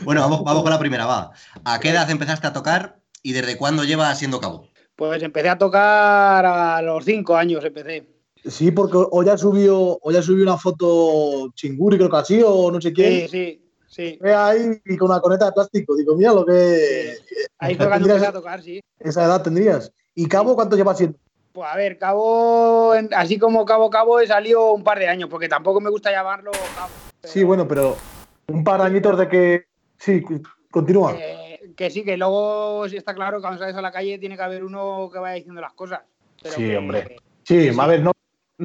Bueno, vamos, vamos con la primera, va. ¿A qué edad empezaste a tocar y desde cuándo llevas siendo cabo? Pues empecé a tocar a los cinco años, empecé. Sí, porque hoy ya subió, hoy ya subió una foto Chinguri, creo que así, o no sé quién. Sí, sí, sí. Ve ahí y con una coneta de plástico. Digo, mira lo que. Ahí fue cuando tendrías- empecé a tocar, sí. Esa edad tendrías. ¿Y Cabo cuánto llevas siendo? Pues a ver, cabo, así como cabo cabo he salido un par de años, porque tampoco me gusta llamarlo cabo. Sí, bueno, pero un par de añitos de que. Sí, continúa. Eh, que sí, que luego sí está claro que cuando sales a la calle tiene que haber uno que vaya diciendo las cosas. Pero Sí, que- hombre. Sí, a ver, no,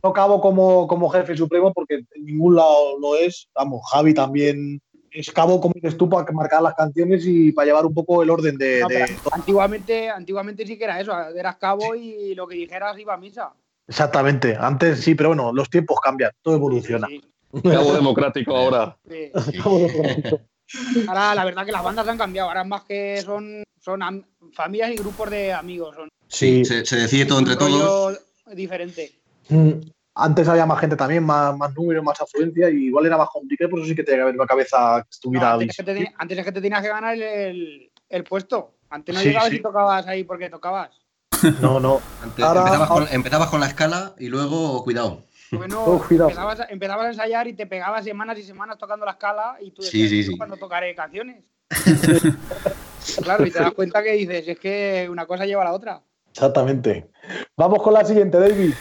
no Cabo como, como jefe supremo porque en ningún lado lo es. Vamos, Javi también es Cabo, como dices tú, para marcar las canciones y para llevar un poco el orden de. No, de- pero antiguamente, antiguamente sí que era eso, eras cabo y lo que dijeras iba a misa. Exactamente. Antes sí, pero bueno, los tiempos cambian, todo evoluciona. Cabo democrático ahora. Sí. Ahora la verdad que las bandas han cambiado, ahora más que son, son am- familias y grupos de amigos, son Sí, se, se decide todo entre todos. diferente. Mm, Antes había más gente también, más, más número, más afluencia y igual era más complicado, por eso sí que tenía que haber una cabeza que estuviera Antes es que, te, antes es que te tenías que ganar el, el- el puesto. Antes no Sí, llegabas sí. y tocabas ahí porque tocabas. No, no. Antes Ahora- empezabas, con, empezabas con la escala y luego, cuidado. Bueno, Oh, cuidado. empezabas, a- empezabas a ensayar y te pegabas semanas y semanas tocando la escala y tú decías, sí, "¿Yo sí. cuando tocaré canciones? claro, y te das cuenta que dices, es que una cosa lleva a la otra. Exactamente. Vamos con la siguiente, David.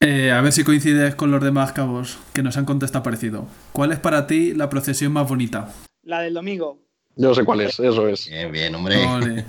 Eh, a ver si coincides con los demás cabos que nos han contestado parecido. ¿Cuál es para ti la procesión más bonita? La del domingo. Yo sé cuál es, eso es. Bien, bien, hombre. Ole.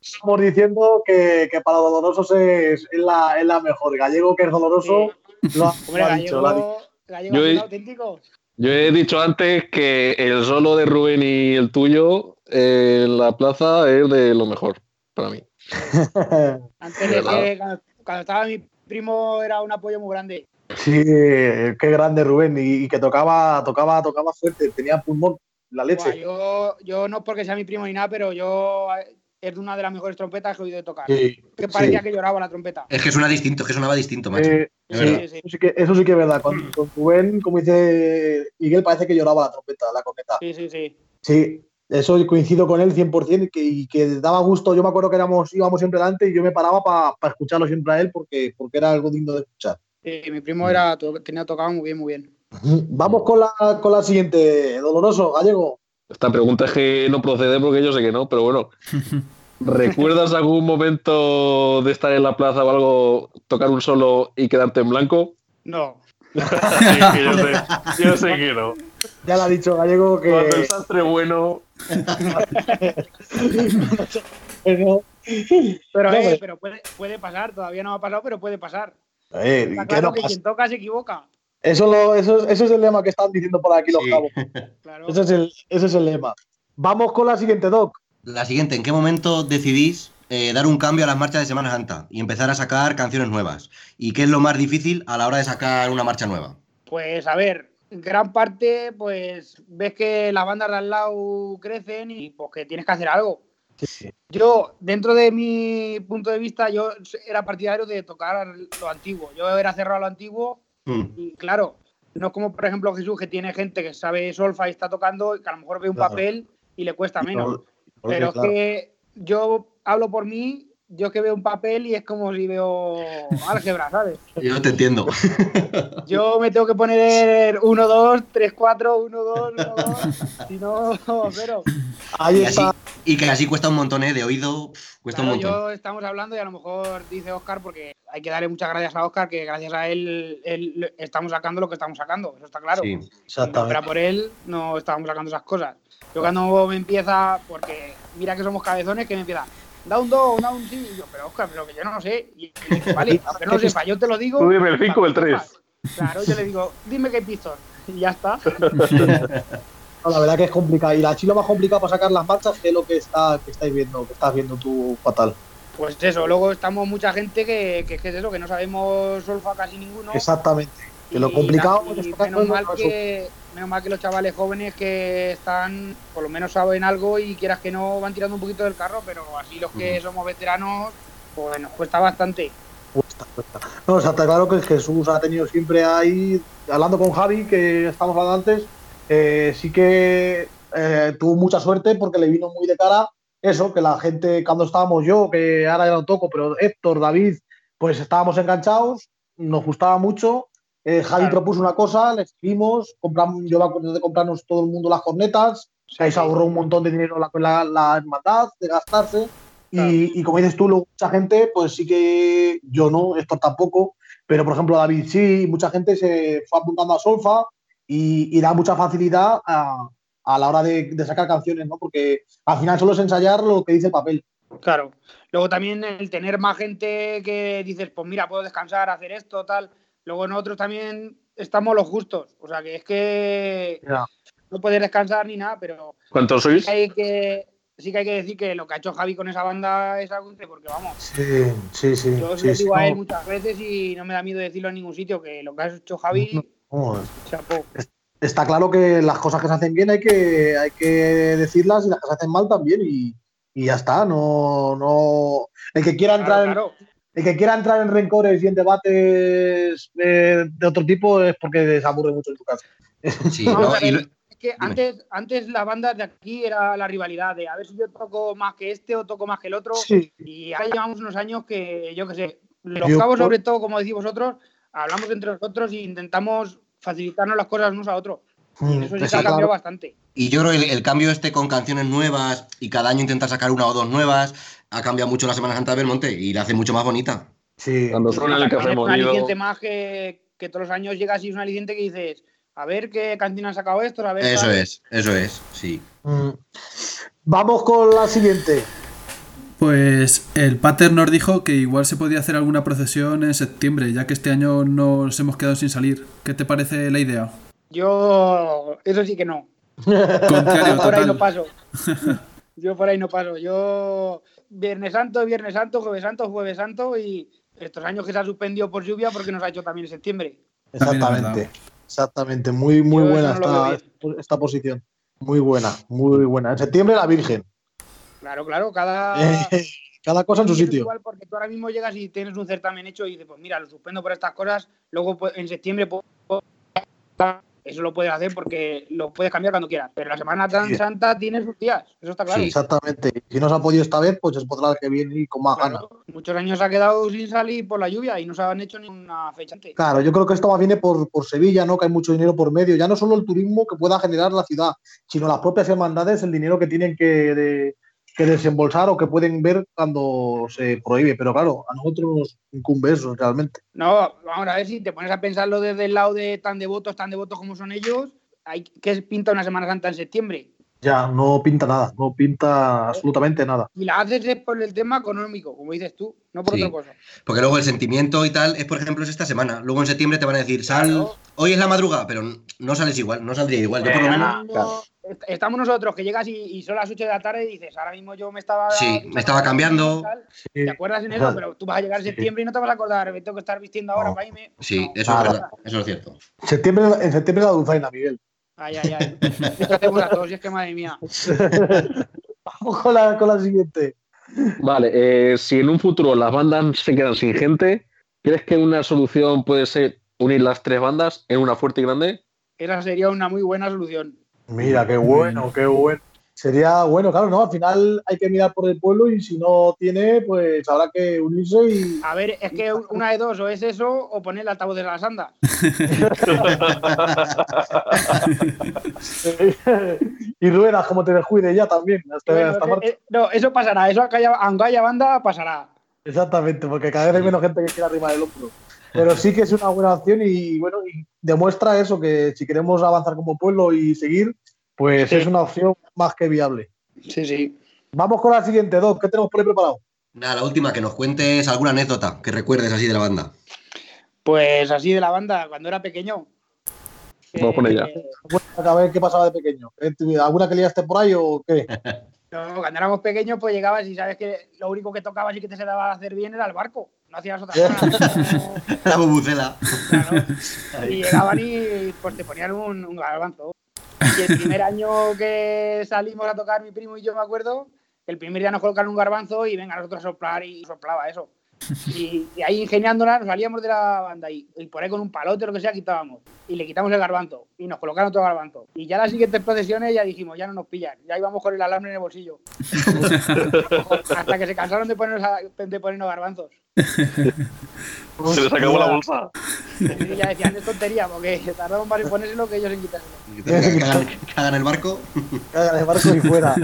Estamos diciendo que, que para los dolorosos es, es la, es la mejor. Gallego que es doloroso, lo ha, Hombre, lo ha dicho. gallego, gallego Yo he- auténtico. Yo he dicho antes que el solo de Rubén y el tuyo en la plaza es de lo mejor para mí. Antes de que cuando, cuando estaba mi primo era un apoyo muy grande. Sí, qué grande Rubén. Y, y que tocaba, tocaba, tocaba fuerte, tenía pulmón, la leche. yo, yo no porque sea mi primo ni nada, pero yo eh, es de una de las mejores trompetas que he oído de tocar. Sí, que parecía sí. que lloraba la trompeta. Es que suena distinto, es que sonaba distinto, macho. Eh, sí. Sí, sí. Eso, sí que, eso sí que es verdad. Con, con Rubén, como dice Miguel, parece que lloraba la trompeta, la corneta. Sí, sí, sí. Sí, eso coincido con él 100% y que, y que daba gusto. Yo me acuerdo que éramos, íbamos siempre delante y yo me paraba para escucharlo siempre a él porque, porque era algo digno de escuchar. Sí, mi primo era, to- tenía tocado muy bien, muy bien. Vamos con la, con la siguiente, Doloroso, Gallego. Esta pregunta es que no procede porque yo sé que no, pero bueno. ¿Recuerdas algún momento de estar en la plaza o algo, tocar un solo y quedarte en blanco? No. Sí, que yo, sé, yo sé que no. Ya le ha dicho Gallego Cuando el que. sastre bueno. Pero, No, eh, pero- pero puede, puede pasar, todavía no ha pasado, pero puede pasar. eh, Está ¿qué claro no que pasa? quien toca se equivoca. Eso, lo- eso, eso es el lema que están diciendo por aquí los Sí. cabos. Claro. Ese es, el, ese es el lema. Vamos con la siguiente, Doc. La siguiente, ¿en qué momento decidís eh, dar un cambio a las marchas de Semana Santa y empezar a sacar canciones nuevas? ¿Y qué es lo más difícil a la hora de sacar una marcha nueva? Pues a ver, gran parte, pues ves que las bandas de al lado crecen y pues que tienes que hacer algo. Yo, dentro de mi punto de vista, yo era partidario de tocar lo antiguo. Yo era cerrado a lo antiguo Mm. y claro, no es como por ejemplo Jesús que tiene gente que sabe solfa y está tocando y que a lo mejor ve un Claro. papel y le cuesta menos. Porque, Pero es claro, que yo hablo por mí, yo que veo un papel y es como si veo álgebra, ¿sabes? Yo te entiendo. Yo me tengo que poner 1, 2, 3, 4, 1, 2, 1, 2, si no, cero. Ahí Y, así, está. y que así cuesta un montón, ¿eh? De oído, cuesta Claro, un montón. yo estamos hablando y a lo mejor dice Oscar, porque hay que darle muchas gracias a Oscar, que gracias a él, él estamos sacando lo que estamos sacando, eso está claro. Sí. No Exactamente. fuera por él, no estábamos sacando esas cosas. Yo cuando me empieza, porque mira que somos cabezones, que me empieza, da un do, da un sí, y yo, pero Oscar, pero que yo no lo sé. Y, y dice, vale, aunque no lo sepa, yo te lo digo. Tú dime el cinco o el para que tres. sepas. Claro, yo le digo, dime qué pistón. Y ya está. No, la verdad que es complicado. Y la chilo más complicada para sacar las marchas que es lo que, está, que estáis viendo, que estás viendo tú fatal. Pues eso, luego estamos mucha gente que, que, que es eso, que no sabemos solfa casi ninguno. Exactamente. Que lo complicado y menos, mal que, menos mal que los chavales jóvenes que están, por lo menos saben algo y quieras que no van tirando un poquito del carro, pero así los que somos veteranos, pues nos cuesta bastante. Cuesta, cuesta. No, o sea, está claro que Jesús ha tenido siempre ahí, hablando con Javi, que estamos hablando antes, eh, sí que eh, tuvo mucha suerte porque le vino muy de cara eso, que la gente, cuando estábamos yo, que ahora ya no toco, pero Héctor, David, pues estábamos enganchados, nos gustaba mucho. Eh, Javi Claro. propuso una cosa, le escribimos, compramos, yo me acuerdo de comprarnos todo el mundo las cornetas, ahí se ahorró un montón de dinero la, la, la hermandad, de gastarse. Y, y como dices tú, luego mucha gente, pues sí que yo no, Héctor tampoco, pero por ejemplo David sí, mucha gente se fue apuntando a Solfa y, y da mucha facilidad a, a la hora de, de sacar canciones, ¿no? Porque al final solo es ensayar lo que dice el papel. Claro. Luego también el tener más gente que dices, pues mira, puedo descansar, hacer esto, tal. Luego nosotros también estamos los justos. O sea, que es que Ya. no puedes descansar ni nada, pero ¿Cuántos sí sois? que hay que, sí que, hay que decir que lo que ha hecho Javi con esa banda es algo porque vamos, Sí, sí, sí. yo se sí, lo sí, digo a él no, muchas veces y no me da miedo decirlo en ningún sitio, que lo que ha hecho Javi, no, chapó. está claro que las cosas que se hacen bien hay que, hay que decirlas y las que se hacen mal también y, y ya está. No, no. El que quiera entrar Claro, en, claro. El que quiera entrar en rencores y en debates eh, de otro tipo es porque se aburre mucho en tu casa. Sí, que antes, antes las bandas de aquí era la rivalidad de a ver si yo toco más que este o toco más que el otro. Sí. Y ahora llevamos unos años que, yo qué sé, los Yo cabos, por- sobre todo, como decís vosotros, hablamos entre nosotros e intentamos facilitarnos las cosas unos a otros. Mm, Eso sí que está ha cambiado claro. bastante. Y yo creo que el, el cambio este con canciones nuevas y cada año intentar sacar una o dos nuevas ha cambiado mucho la Semana Santa de Belmonte y la hace mucho más bonita. Sí. Cuando suena el café un aliciente más que, que todos los años llega así, es un aliciente que dices, a ver qué canción han sacado estos, a ver. Eso tal. es, eso es, sí. Mm. Vamos con la siguiente. Pues el Pater nos dijo que igual se podía hacer alguna procesión en septiembre, ya que este año nos hemos quedado sin salir. ¿Qué te parece la idea? Yo, eso sí que no. Contrario, por ahí no paso. Yo por ahí no paso. Yo Viernes Santo, Viernes Santo, Jueves Santo, Jueves Santo y estos años que se ha suspendido por lluvia porque nos ha hecho también en septiembre. Exactamente. Exactamente. Muy, muy Yo buena no esta, esta posición. Muy buena, muy buena. En septiembre la Virgen. Claro, claro, cada. Cada cosa en su sitio. Igual porque tú ahora mismo llegas y tienes un certamen hecho y dices, pues mira, lo suspendo por estas cosas, luego pues, en septiembre puedo- eso lo puedes hacer porque lo puedes cambiar cuando quieras. Pero la Semana tan Sí. Santa tiene sus días, eso está claro. Exactamente. Si no se ha podido esta vez, pues se podrá el que viene y con más ganas. Muchos años ha quedado sin salir por la lluvia y no se han hecho ni una fecha antes. Claro, yo creo que esto más viene por, por Sevilla, ¿no? Que hay mucho dinero por medio. Ya no solo el turismo que pueda generar la ciudad, sino las propias hermandades, el dinero que tienen que, de- que desembolsar o que pueden ver cuando se prohíbe. Pero claro, a nosotros nos incumbe eso realmente. No, vamos a ver si te pones a pensarlo desde el lado de tan devotos, tan devotos como son ellos, hay que pinta una Semana Santa en septiembre. Ya, no pinta nada, no pinta absolutamente nada. Y la haces es por el tema económico, como dices tú, no por Sí. otra cosa. Porque luego el sentimiento y tal es, por ejemplo, es esta semana. Luego en septiembre te van a decir, sal, Claro. hoy es la madrugada, pero no sales igual, no saldría igual. Yo por lo menos, est- Estamos nosotros que llegas y, y son las 8 de la tarde y dices, ahora mismo yo me estaba. Sí, me estaba cambiando. tal, Sí, ¿Te acuerdas en eso? Pero tú vas a llegar en septiembre y no te vas a acordar, me tengo que estar vistiendo ahora No. para irme. sí, No. eso es verdad, eso es cierto. Septiembre, en septiembre la dulzaina, Miguel. Ay, ay, ay. Esto hacemos a todos y es que madre mía. Vamos con la, con la siguiente. Vale, eh, si en un futuro las bandas se quedan sin gente, ¿crees que una solución puede ser unir las tres bandas en una fuerte y grande? Esa sería una muy buena solución. Mira, qué bueno, qué bueno. Sería bueno, claro, ¿no? Al final hay que mirar por el pueblo y si no tiene, pues habrá que unirse y. A ver, es que una de dos, o es eso o poner el altavoz de las andas. y ruedas como te descuide ya también. hasta- Bueno, hasta eh, eh, no, eso pasará, eso aunque haya, aunque haya banda, pasará. Exactamente, porque cada vez hay menos gente que quiera arrimar el hombro. Pero sí que es una buena opción y bueno, y demuestra eso, que si queremos avanzar como pueblo y seguir, pues Sí. es una opción más que viable. Sí, sí. Vamos con la siguiente, Doc, ¿qué tenemos por ahí preparado? Nada, la última, que nos cuentes alguna anécdota que recuerdes así de la banda. Pues así de la banda, cuando era pequeño. Vamos con ella. Eh, a ver qué pasaba de pequeño. ¿Eh, ¿Alguna que liaste por ahí o qué? no, cuando éramos pequeños, pues llegabas y sabes que lo único que tocabas y que te se daba a hacer bien era el barco. No hacías otra cosa. La bubucela. Claro. Y llegaban y pues te ponían un, un garbanzo. Y el primer año que salimos a tocar mi primo y yo me acuerdo, El primer día nos colocaron un garbanzo y venga, nosotros a soplar y soplaba eso. Y, y ahí ingeniándola nos salíamos de la banda y, y por ahí con un palote o lo que sea quitábamos. Y le quitamos el garbanzo y nos colocaron otro garbanzo. Y ya las siguientes procesiones ya dijimos, ya no nos pillan. Ya íbamos con el alambre en el bolsillo. Hasta que se cansaron de ponernos, a- de ponernos garbanzos. Se les acabó la bolsa. Y ya decían, es tontería, porque tardaron más en ponérselo que ellos en quitárselo. Hagan el barco. Hagan el barco y fuera.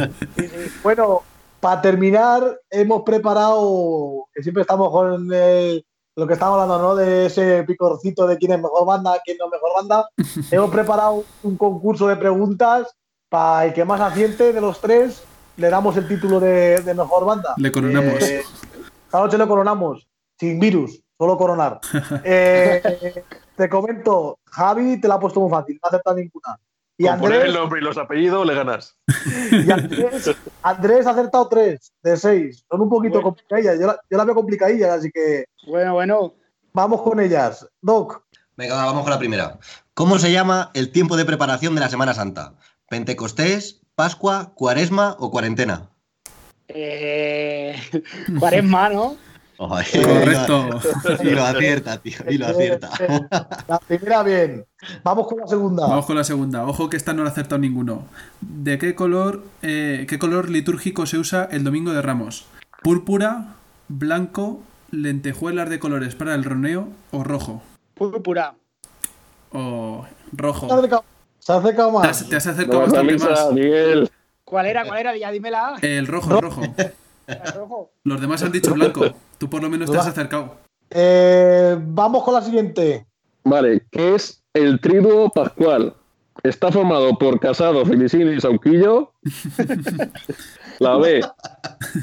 Bueno, para terminar, hemos preparado, que siempre estamos con eh, lo que estamos hablando, ¿no? De ese picorcito de quién es mejor banda, quién no es mejor banda. hemos preparado un concurso de preguntas para el que más aciente de los tres, le damos el título de, de mejor banda. Le coronamos. Eh, esta noche lo coronamos, sin virus, solo coronar. Eh, te comento, Javi te la ha puesto muy fácil, no ha aceptado ninguna. Y Con poner Andrés, el nombre y los apellidos le ganas. y Andrés, Andrés ha acertado tres de seis. Son un poquito complicadillas. Yo la, yo la veo complicadillas, así que Bueno, bueno. vamos con ellas. Doc, Venga, va, vamos con la primera. ¿Cómo se llama el tiempo de preparación de la Semana Santa? ¿Pentecostés, Pascua, Cuaresma o Cuarentena? Eh, Cuaresma, ¿no? Correcto. Y lo acierta, tío. Y lo acierta. la primera bien. Vamos con la segunda. Vamos con la segunda. Ojo que esta no la ha acertado ninguno. ¿De qué color, eh, qué color litúrgico se usa el Domingo de Ramos? ¿Púrpura, blanco, lentejuelas de colores para el roneo o rojo? Púrpura. O Se ha rojo. acercado, se ha acercado Te más. has, te has acercado No bastante más. Miguel. ¿Cuál era? ¿Cuál era? Ya dímela. El rojo, el rojo. Los demás han dicho blanco. Tú por lo menos te has acercado. Eh, vamos con la siguiente. Vale, ¿qué es el triduo pascual? Está formado por Casado, Felicini y Sauquillo. La B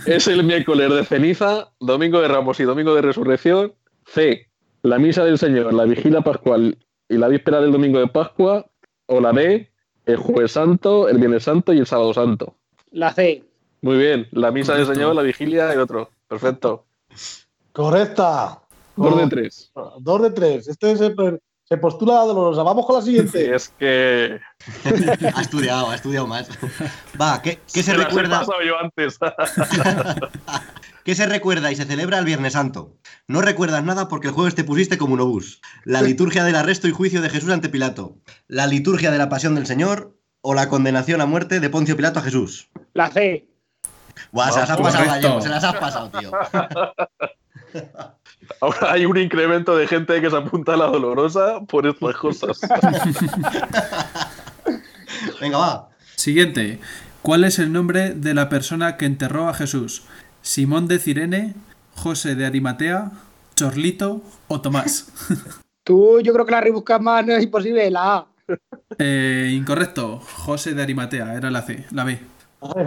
es el miércoles de ceniza, domingo de Ramos y domingo de resurrección. C, la misa del Señor, la vigilia pascual y la víspera del domingo de Pascua. O la D, el jueves santo, el viernes santo y el sábado santo. La C. Muy bien, la misa del Correcto. Señor, la vigilia y otro. Perfecto. Correcta. Dos de tres. Dos de tres. Este se, se postula la dolorosa. Vamos con la siguiente. es que. Ha estudiado, ha estudiado más. Va, ¿qué, qué se las he recuerda? pasado yo antes. ¿Qué se recuerda y se celebra el Viernes Santo? No recuerdas nada porque el jueves te pusiste como un obús. La liturgia del arresto y juicio de Jesús ante Pilato. La liturgia de la pasión del Señor o la condenación a muerte de Poncio Pilato a Jesús. La C. Buah, se las has pasado, Gallego, se las has pasado, tío. Ahora hay un incremento de gente que se apunta a la dolorosa por estas cosas. Venga, va. Siguiente. ¿Cuál es el nombre de la persona que enterró a Jesús? ¿Simón de Cirene, José de Arimatea, Chorlito o Tomás? Tú, yo creo que la rebuscas más, no es imposible. La A. Eh, incorrecto. José de Arimatea, era la C, la B. Ay,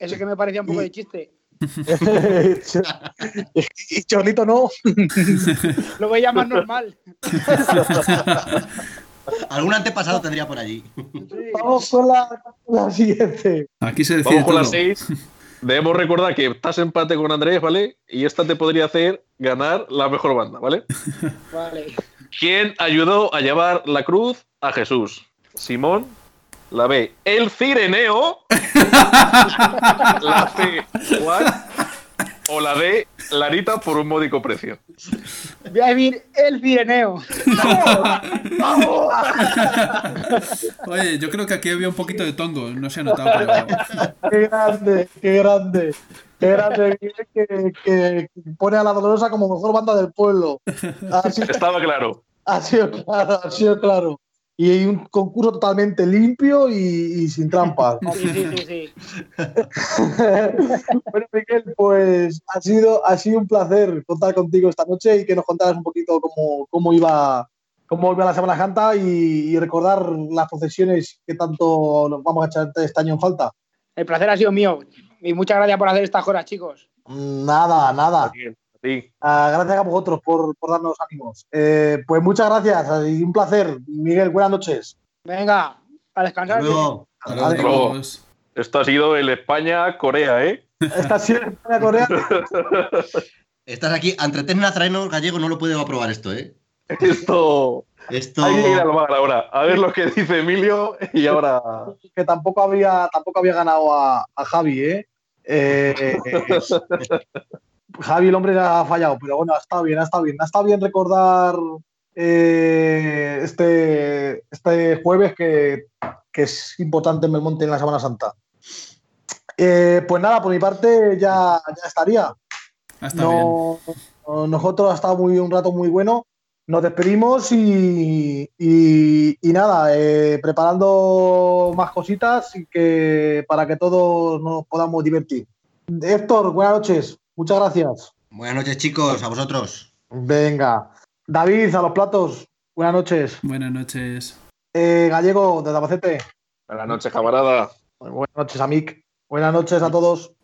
Ese que me parecía un poco de chiste. y Chorlito no. Lo veía más normal. Algún antepasado tendría por allí. Vamos con la, la siguiente. Aquí se decide Vamos con todo. las seis. Debemos recordar que estás empate con Andrés, ¿vale? Y esta te podría hacer ganar la mejor banda, ¿vale? Vale. ¿Quién ayudó a llevar la cruz a Jesús? Simón. La B, el Cireneo. la C, Juan. O la D, Larita por un módico precio. Voy a decir el Pireneo. Oye, yo creo que aquí había un poquito de tongo, no se ha notado, pero Qué grande, qué grande. Qué grande que, que- que pone a la dolorosa como mejor banda del pueblo. Estaba claro. ha sido claro, ha sido claro. Y hay un concurso totalmente limpio y, y sin trampas. Sí, sí, sí, sí. bueno, Miguel, pues ha sido, ha sido un placer contar contigo esta noche y que nos contaras un poquito cómo, cómo iba cómo iba la Semana Santa y, y recordar las procesiones que tanto nos vamos a echar este año en falta. El placer ha sido mío. Y muchas gracias por hacer estas horas, chicos. Nada, nada. Bien, ti. Ah, gracias a vosotros por, por darnos ánimos. Eh, pues muchas gracias y un placer. Miguel, buenas noches. Venga, a descansar. Esto ha sido el España-Corea, ¿eh? Esta ha sido España Corea. estás aquí. Entre tres nazarenos gallegos no lo puedo aprobar esto, ¿eh? Esto. Esto. Hay que ir al bar ahora. A ver lo que dice Emilio y ahora. que tampoco había, tampoco había ganado a, a Javi, ¿eh? Eh, Javi, el hombre ha fallado, pero bueno, ha estado bien, ha estado bien. Ha estado bien recordar eh, este, este jueves que, que es importante en Belmonte en la Semana Santa. Eh, pues nada, por mi parte ya, ya estaría. No- no- nosotros ha estado muy, un rato muy bueno. Nos despedimos y, y- y nada, eh, preparando más cositas y que, para que todos nos podamos divertir. Héctor, buenas noches. Muchas gracias. Buenas noches, chicos, a vosotros. Venga. David, a los platos. Buenas noches. Buenas noches. Eh, Gallego, de Albacete. Buenas noches, camarada. Buenas noches, Amic. Buenas noches a todos.